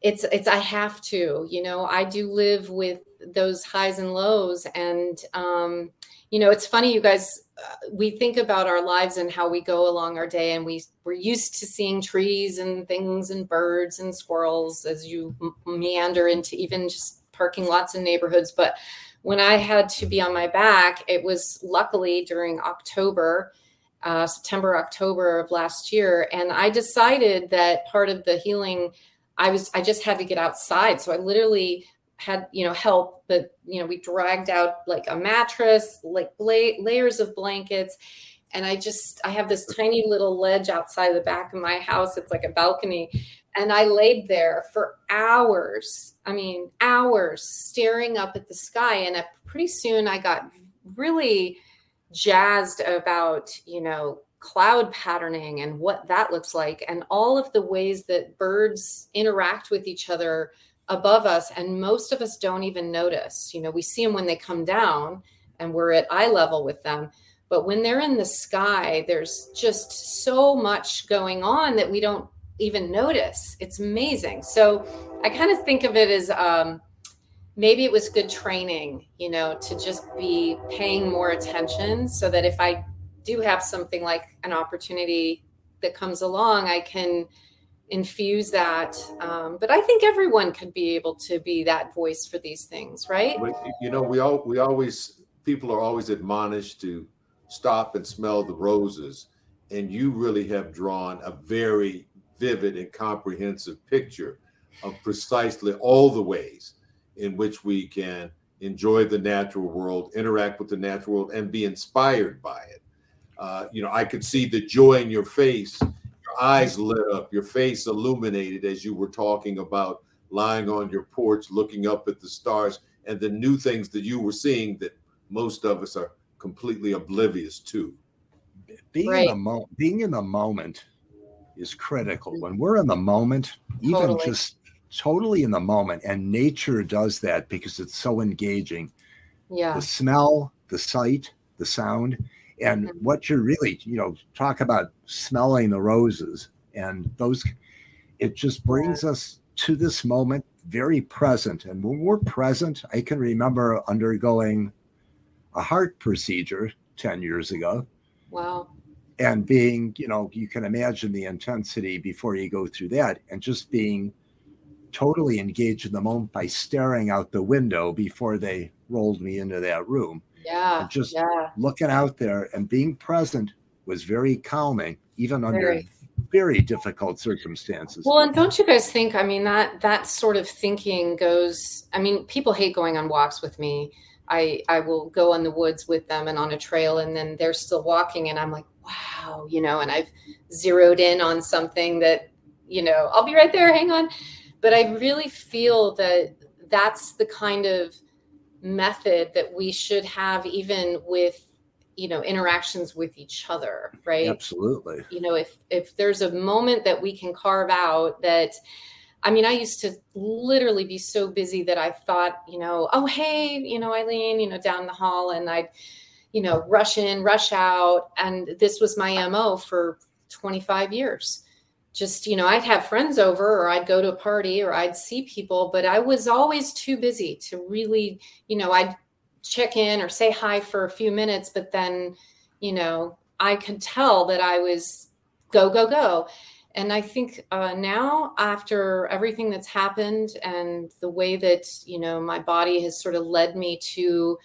it's it's I have to, you know, I do live with those highs and lows. And um you know it's funny you guys uh, we think about our lives and how we go along our day. And we we're used to seeing trees and things and birds and squirrels as you meander into even just parking lots and neighborhoods. But when i had to be on my back it was luckily during october uh, september october of last year. And i decided that part of the healing i was i just had to get outside. So i literally had you know help but you know we dragged out like a mattress like layers of blankets. And i just i have this tiny little ledge outside the back of my house. It's like a balcony. And i laid there for hours i mean hours staring up at the sky. And pretty soon i got really jazzed about you know cloud patterning and what that looks like. And all of the ways that birds interact with each other above us and most of us don't even notice. You know we see them when they come down and we're at eye level with them but when they're in the sky there's just so much going on that we don't even notice. It's amazing. So i kind of think of it as um, maybe it was good training you know to just be paying more attention so that if i do have something like an opportunity that comes along i can infuse that. Um, but I think everyone could be able to be that voice for these things, right? You know, we all we always people are always admonished to stop and smell the roses, and you really have drawn a very vivid and comprehensive picture of precisely all the ways in which we can enjoy the natural world, interact with the natural world, and be inspired by it. Uh, you know, I could see the joy in your face eyes lit up, your face illuminated as you were talking about lying on your porch, looking up at the stars, and the new things that you were seeing that most of us are completely oblivious to. Being right. in the mo- being in the moment is critical. Mm-hmm. When we're in the moment, even totally. just totally in the moment, and nature does that because it's so engaging. Yeah. The smell, the sight, the sound and mm-hmm. what you're really you know talk about smelling the roses and those it just brings us to this moment very present. And when we're present i can remember undergoing a heart procedure 10 years ago. Wow. And being you know you can imagine the intensity before you go through that and just being totally engaged in the moment by staring out the window before they rolled me into that room yeah. And just yeah. looking out there and being present was very calming, even under very. very difficult circumstances. Well, and don't you guys think? I mean, that that sort of thinking goes. I mean, people hate going on walks with me. I I will go in the woods with them and on a trail, and then they're still walking, and I'm like, wow, you know, and I've zeroed in on something that, you know, I'll be right there. Hang on. But I really feel that that's the kind of method that we should have even with you know interactions with each other right? Absolutely. You know if if there's a moment that we can carve out that i mean i used to literally be so busy that i thought you know oh hey you know eileen you know down the hall and i'd you know rush in rush out and this was my mo for 25 years just you know i'd have friends over or i'd go to a party or i'd see people but i was always too busy to really you know i'd check in or say hi for a few minutes but then you know i could tell that i was go go go. And i think uh, now after everything that's happened and the way that you know my body has sort of led me to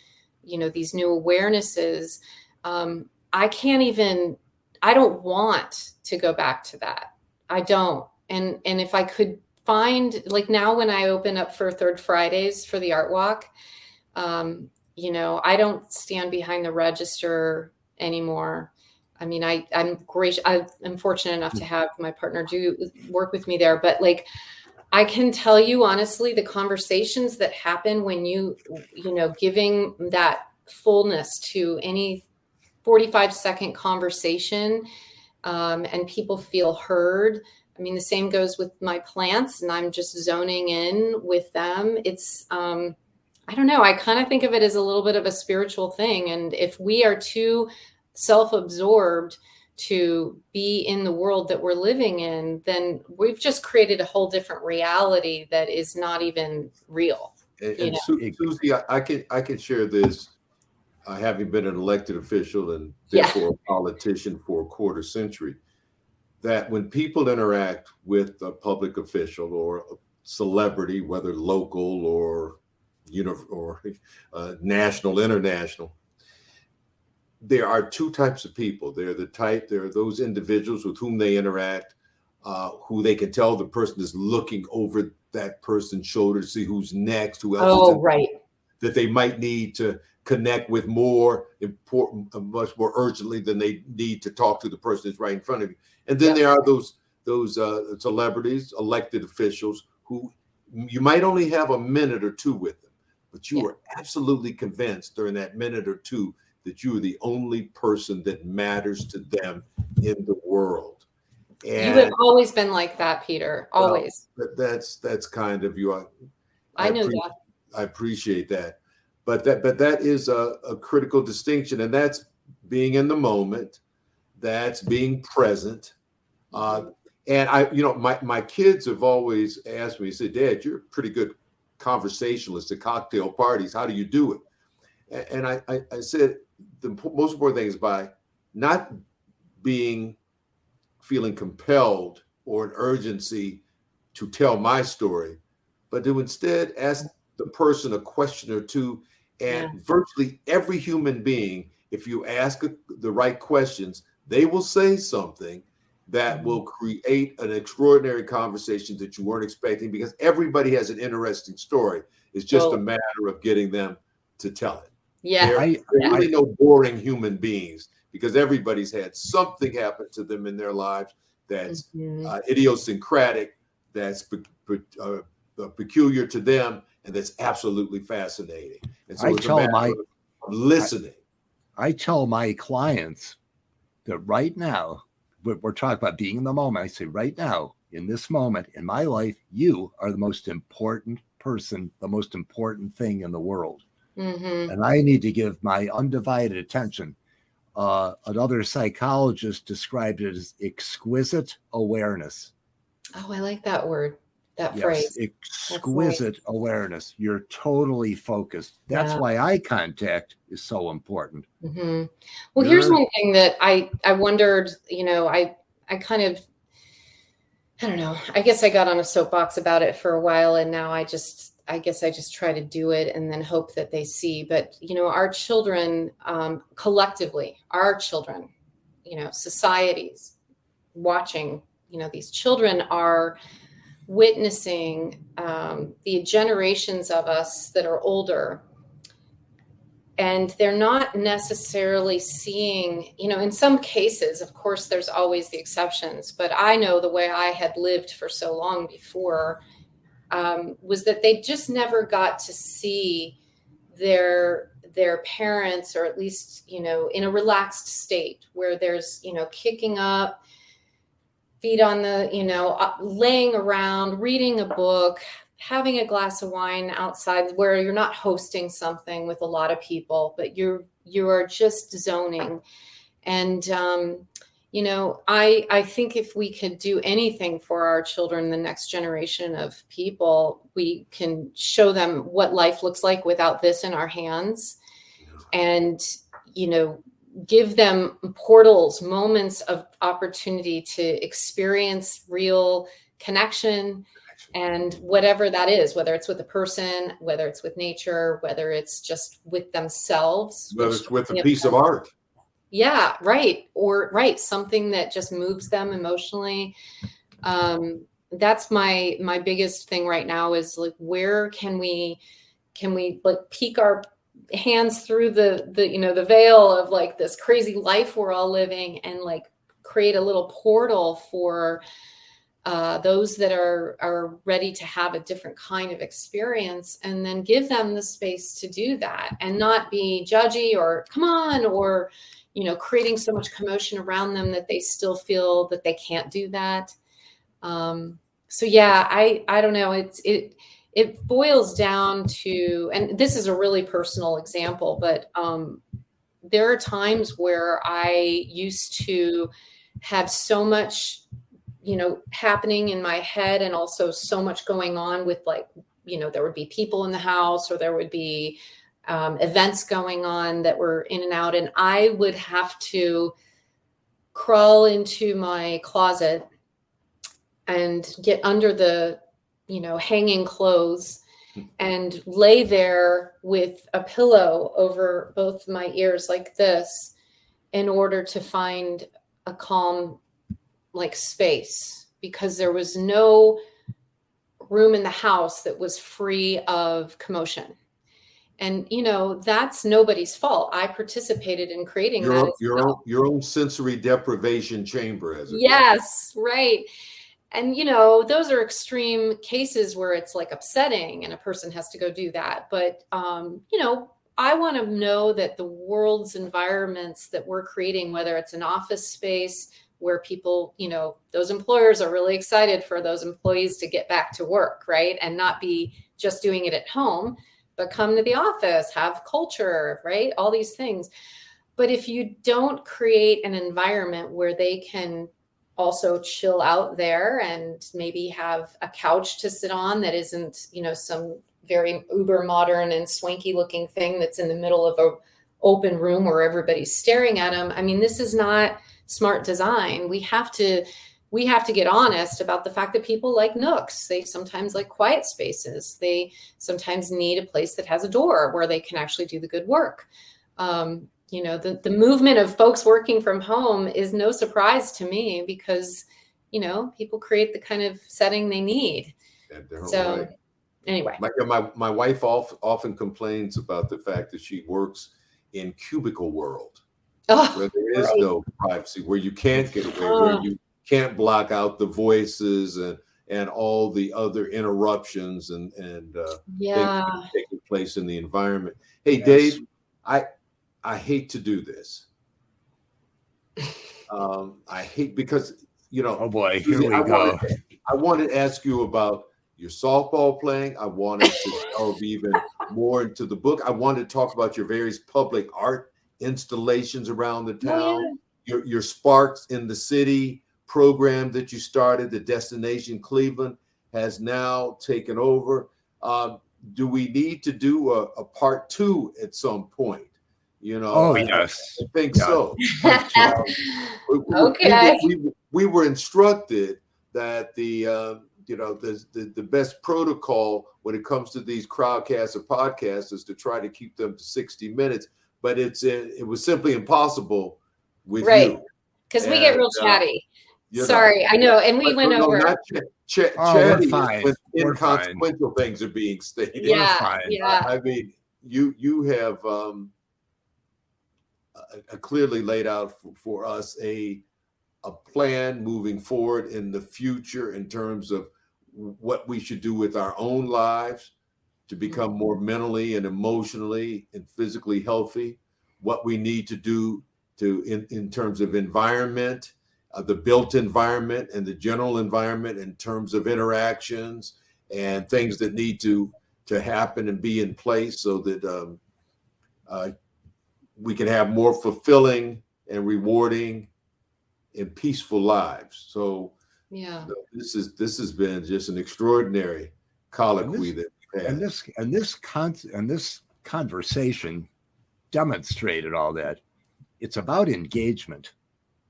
you know these new awarenesses um, i can't even i don't want to go back to that I don't. And and if I could find like now when I open up for third Fridays for the art walk, um, you know, I don't stand behind the register anymore. I mean, I I'm great. I'm fortunate enough to have my partner do work with me there, but like I can tell you honestly, the conversations that happen when you, you know, giving that fullness to any 45 second conversation um, and people feel heard. I mean, the same goes with my plants, and I'm just zoning in with them. It's, um, I don't know. I kind of think of it as a little bit of a spiritual thing. And if we are too self absorbed to be in the world that we're living in, then we've just created a whole different reality that is not even real. And, and Su- Susie, I, I, can I can share this, uh, having been an elected official and therefore yeah. a politician for a quarter century, that when people interact with a public official or a celebrity, whether local or you know, or uh, national, international. There are two types of people. They're the type, there are those individuals with whom they interact, uh, who they can tell the person is looking over that person's shoulder to see who's next, who else. Oh, right. That they might need to connect with more important, uh, much more urgently than they need to talk to the person that's right in front of you. And then there are those those uh, celebrities, elected officials who you might only have a minute or two with them but you yeah. were absolutely convinced during that minute or two that you are the only person that matters to them in the world. And you have always been like that, Peter. Always. Well, that's that's kind of you. I, I know that. I appreciate that, but that but that is a, a critical distinction, and that's being in the moment. That's being present. Uh, and I, you know, my my kids have always asked me, said, Dad, you're a pretty good conversationalist at cocktail parties. How do you do it? And I, I, I said the most important thing is by not being feeling compelled or an urgency to tell my story, but to instead ask the person a question or two. And yeah. virtually every human being, if you ask the right questions, they will say something that mm-hmm. will create an extraordinary conversation that you weren't expecting because everybody has an interesting story. It's just well, a matter of getting them to tell it. Yeah. There, I, there really no boring human beings because everybody's had something happen to them in their lives that's mm-hmm. uh, idiosyncratic, that's pe- pe- uh, uh, peculiar to them, and that's absolutely fascinating. And so I tell my listening. I, I tell my clients that right now we're talking about being in the moment. I say, right now, in this moment in my life, you are the most important person, the most important thing in the world. Mm-hmm. And I need to give my undivided attention. Uh, another psychologist described it as exquisite awareness. Oh, I like that word that yes, phrase. Exquisite awareness. You're totally focused. That's yeah. why eye contact is so important. Mm-hmm. Well, You're, here's one thing that I I wondered. You know, I I kind of I don't know. I guess I got on a soapbox about it for a while, and now I just I guess I just try to do it and then hope that they see. But you know, our children um, collectively, our children, you know, societies watching. You know, these children are witnessing um, the generations of us that are older. And they're not necessarily seeing you know in some cases of course there's always the exceptions but i know the way i had lived for so long before um, was that they just never got to see their their parents or at least you know in a relaxed state where there's you know kicking up feet on the, you know, uh, laying around, reading a book, having a glass of wine outside where you're not hosting something with a lot of people, but you're you are just zoning. And um, you know, I I think if we could do anything for our children, the next generation of people, we can show them what life looks like without this in our hands. And you know, give them portals, moments of opportunity to experience real connection and whatever that is, whether it's with a person, whether it's with nature, whether it's just with themselves, whether it's with a piece of art. Yeah, right. Or right, something that just moves them emotionally. Um, that's my my biggest thing right now is like where can we can we like peek our hands through the the you know the veil of like this crazy life we're all living and like create a little portal for uh, those that are are ready to have a different kind of experience and then give them the space to do that and not be judgy or come on or you know creating so much commotion around them that they still feel that they can't do that. Um, so yeah i i don't know. It's it it boils down to, and this is a really personal example, but um, there are times where I used to have so much, you know, happening in my head and also so much going on with like, you know, there would be people in the house or there would be um, events going on that were in and out. And I would have to crawl into my closet and get under the, you know, hanging clothes and lay there with a pillow over both my ears like this in order to find a calm like space because there was no room in the house that was free of commotion. And you know that's nobody's fault. I participated in creating your, that your, own, your own sensory deprivation chamber as yes right and you know those are extreme cases where it's like upsetting and a person has to go do that. But um, you know i want to know that the world's environments that we're creating whether it's an office space where people you know those employers are really excited for those employees to get back to work right and not be just doing it at home but come to the office have culture right all these things. But if you don't create an environment where they can also chill out there and maybe have a couch to sit on that isn't you know some very uber modern and swanky looking thing that's in the middle of a open room where everybody's staring at them i mean this is not smart design. We have to we have to get honest about the fact that people like nooks. They sometimes like quiet spaces. They sometimes need a place that has a door where they can actually do the good work. Um, you know the, the movement of folks working from home is no surprise to me because you know people create the kind of setting they need so right. anyway my, my, my wife often complains about the fact that she works in cubicle world oh, where there is right. no privacy where you can't get away where oh. you can't block out the voices and and all the other interruptions and and uh, yeah taking place in the environment hey yes. dave i I hate to do this. Um, I hate because you know. Oh boy, here we I go. Wanted, I wanted to ask you about your softball playing. I wanted to delve even more into the book. I wanted to talk about your various public art installations around the town. Yeah. Your your Sparks in the City program that you started, the Destination Cleveland, has now taken over. Uh, do we need to do a, a part two at some point? You know, oh I, yes, I think yeah. so. we, okay, we, we, we, were instructed that the uh, you know the, the, the best protocol when it comes to these crowdcasts or podcasts is to try to keep them to sixty minutes, but it's it was simply impossible with right. you because we get real uh, chatty. Uh, Sorry, know, I know, and we went no, over. Not ch- ch- oh, chatty when inconsequential things are being stated. Yeah, yeah. I mean, you you have um, uh, clearly laid out for, for us a a plan moving forward in the future in terms of what we should do with our own lives to become more mentally and emotionally and physically healthy what we need to do to in, in terms of environment uh, the built environment and the general environment in terms of interactions and things that need to to happen and be in place so that um, uh, we can have more fulfilling and rewarding and peaceful lives. So yeah, this is this has been just an extraordinary colloquy this, that we've had. And this and this con and this conversation demonstrated all that. It's about engagement.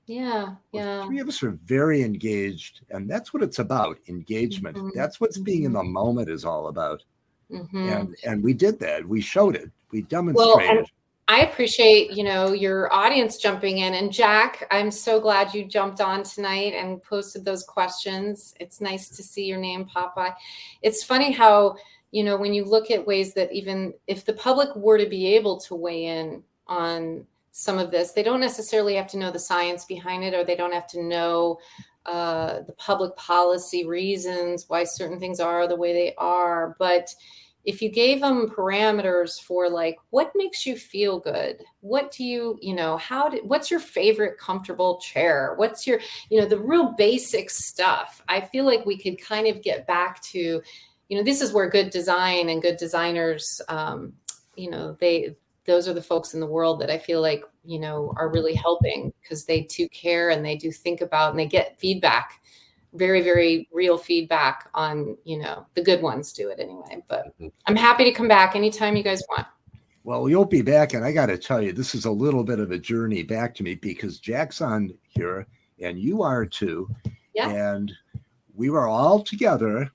Yeah, yeah. three of us are very engaged, and that's what it's about. Engagement. Mm-hmm. That's what being in the mm-hmm. moment is all about. Mm-hmm. And and we did that. We showed it. We demonstrated. Well, I appreciate, you know, your audience jumping in. And Jack, I'm so glad you jumped on tonight and posted those questions. It's nice to see your name pop by. It's funny how, you know, when you look at ways that even if the public were to be able to weigh in on some of this, they don't necessarily have to know the science behind it or they don't have to know uh, the public policy reasons why certain things are the way they are. But if you gave them parameters for like what makes you feel good? What do you you know how did what's your favorite comfortable chair? What's your you know the real basic stuff? I feel like we could kind of get back to you know this is where good design and good designers um, you know they those are the folks in the world that i feel like you know are really helping because they too care and they do think about and they get feedback very very real feedback on you know the good ones do it anyway but mm-hmm. i'm happy to come back anytime you guys want well you'll be back and i got to tell you this is a little bit of a journey back to me because jack's on here and you are too yeah. and we were all together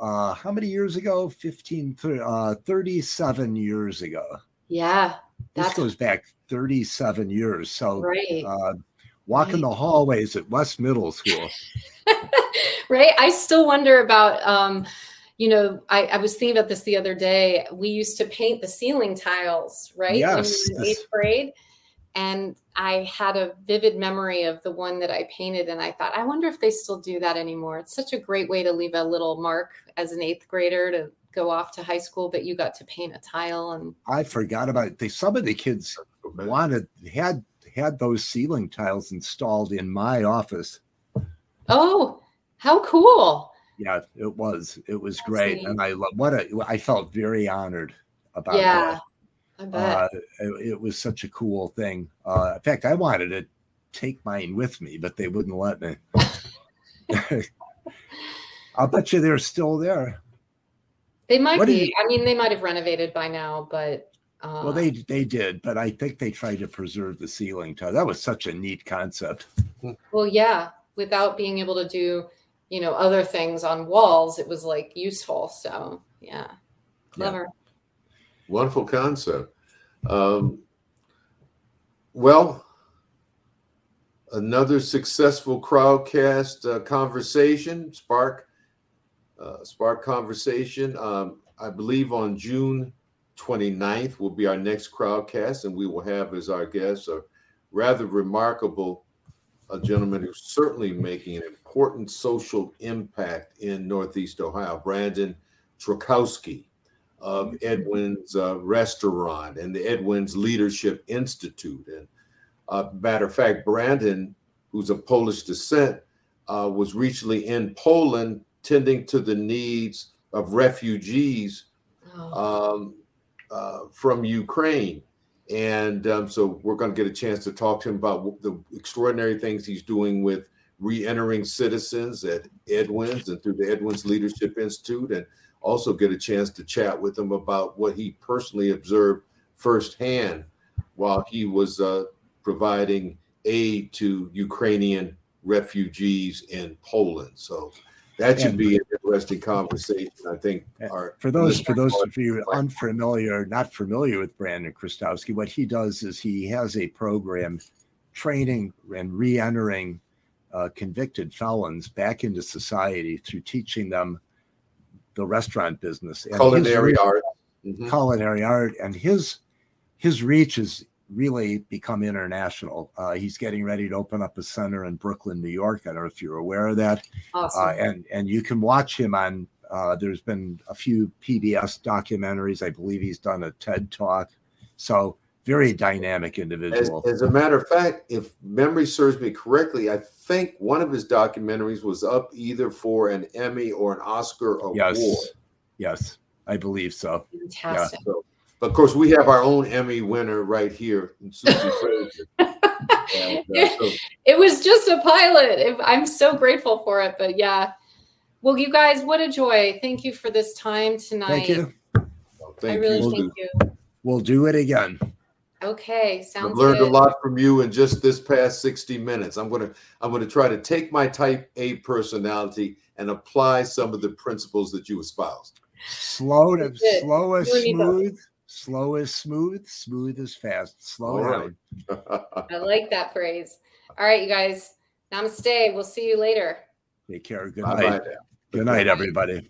uh how many years ago 15 uh 37 years ago yeah this goes back 37 years so right. uh walking right. the hallways at west middle school right i still wonder about um you know I, I was thinking about this the other day we used to paint the ceiling tiles right yes. in eighth grade and I had a vivid memory of the one that I painted, and I thought, I wonder if they still do that anymore. It's such a great way to leave a little mark as an eighth grader to go off to high school, but you got to paint a tile. And I forgot about it. They, some of the kids wanted had had those ceiling tiles installed in my office. Oh, how cool! Yeah, it was. It was That's great, neat. and I love what a, I felt very honored about. Yeah. That. Uh, it, it, was such a cool thing. Uh, in fact, I wanted to take mine with me, but they wouldn't let me. I'll bet you they're still there. They might what be. You, I mean, they might have renovated by now, but uh, well, they they did, but I think they tried to preserve the ceiling tile. That was such a neat concept. Well, yeah, without being able to do, you know, other things on walls, it was like useful. So yeah, clever. Yeah. Wonderful concept. Um, well, another successful crowdcast uh, conversation, Spark, uh, Spark conversation. Um, I believe on June 29th will be our next crowdcast, and we will have as our guest a rather remarkable a gentleman who's certainly making an important social impact in Northeast Ohio, Brandon Chrzanowski of Edwin's uh, Restaurant and the Edwin's Leadership Institute. And uh, matter of fact, Brandon, who's of Polish descent, uh, was recently in Poland tending to the needs of refugees oh. um, uh, from Ukraine. And um, so we're going to get a chance to talk to him about the extraordinary things he's doing with re-entering citizens at Edwin's and through the Edwin's Leadership Institute and also get a chance to chat with him about what he personally observed firsthand while he was uh, providing aid to Ukrainian refugees in Poland. So that should be an interesting conversation. I think. Our for those for those of you unfamiliar, not familiar with Brandon Chrzanowski, what he does is he has a program training and re-entering uh, convicted felons back into society through teaching them the restaurant business and culinary art mm-hmm. culinary art and his his reach has really become international uh, he's getting ready to open up a center in brooklyn new york i don't know if you're aware of that awesome. Uh, and and you can watch him on uh, there's been a few pbs documentaries i believe he's done a ted talk so very dynamic individual. As, as, a matter of fact, if memory serves me correctly, I think one of his documentaries was up either for an Emmy or an Oscar award. Yes, yes, I believe so. Fantastic. Yeah. So, but of course, we have our own Emmy winner right here, Susie Frazier. And, uh, so. it was just a pilot. I'm so grateful for it. But yeah, well, you guys, what a joy! Thank you for this time tonight. Thank you. Well, thank I really you. thank you. We'll do it again. Okay, sounds I've learned good. a lot from you in just this past 60 minutes. I'm going to I'm going to try to take my type A personality and apply some of the principles that you espoused. Slow to slow as smooth, slow is smooth, smooth is fast. Slow oh, down. I like that phrase. All right, you guys. Namaste. We'll see you later. Take care. Good night. Good night, everybody.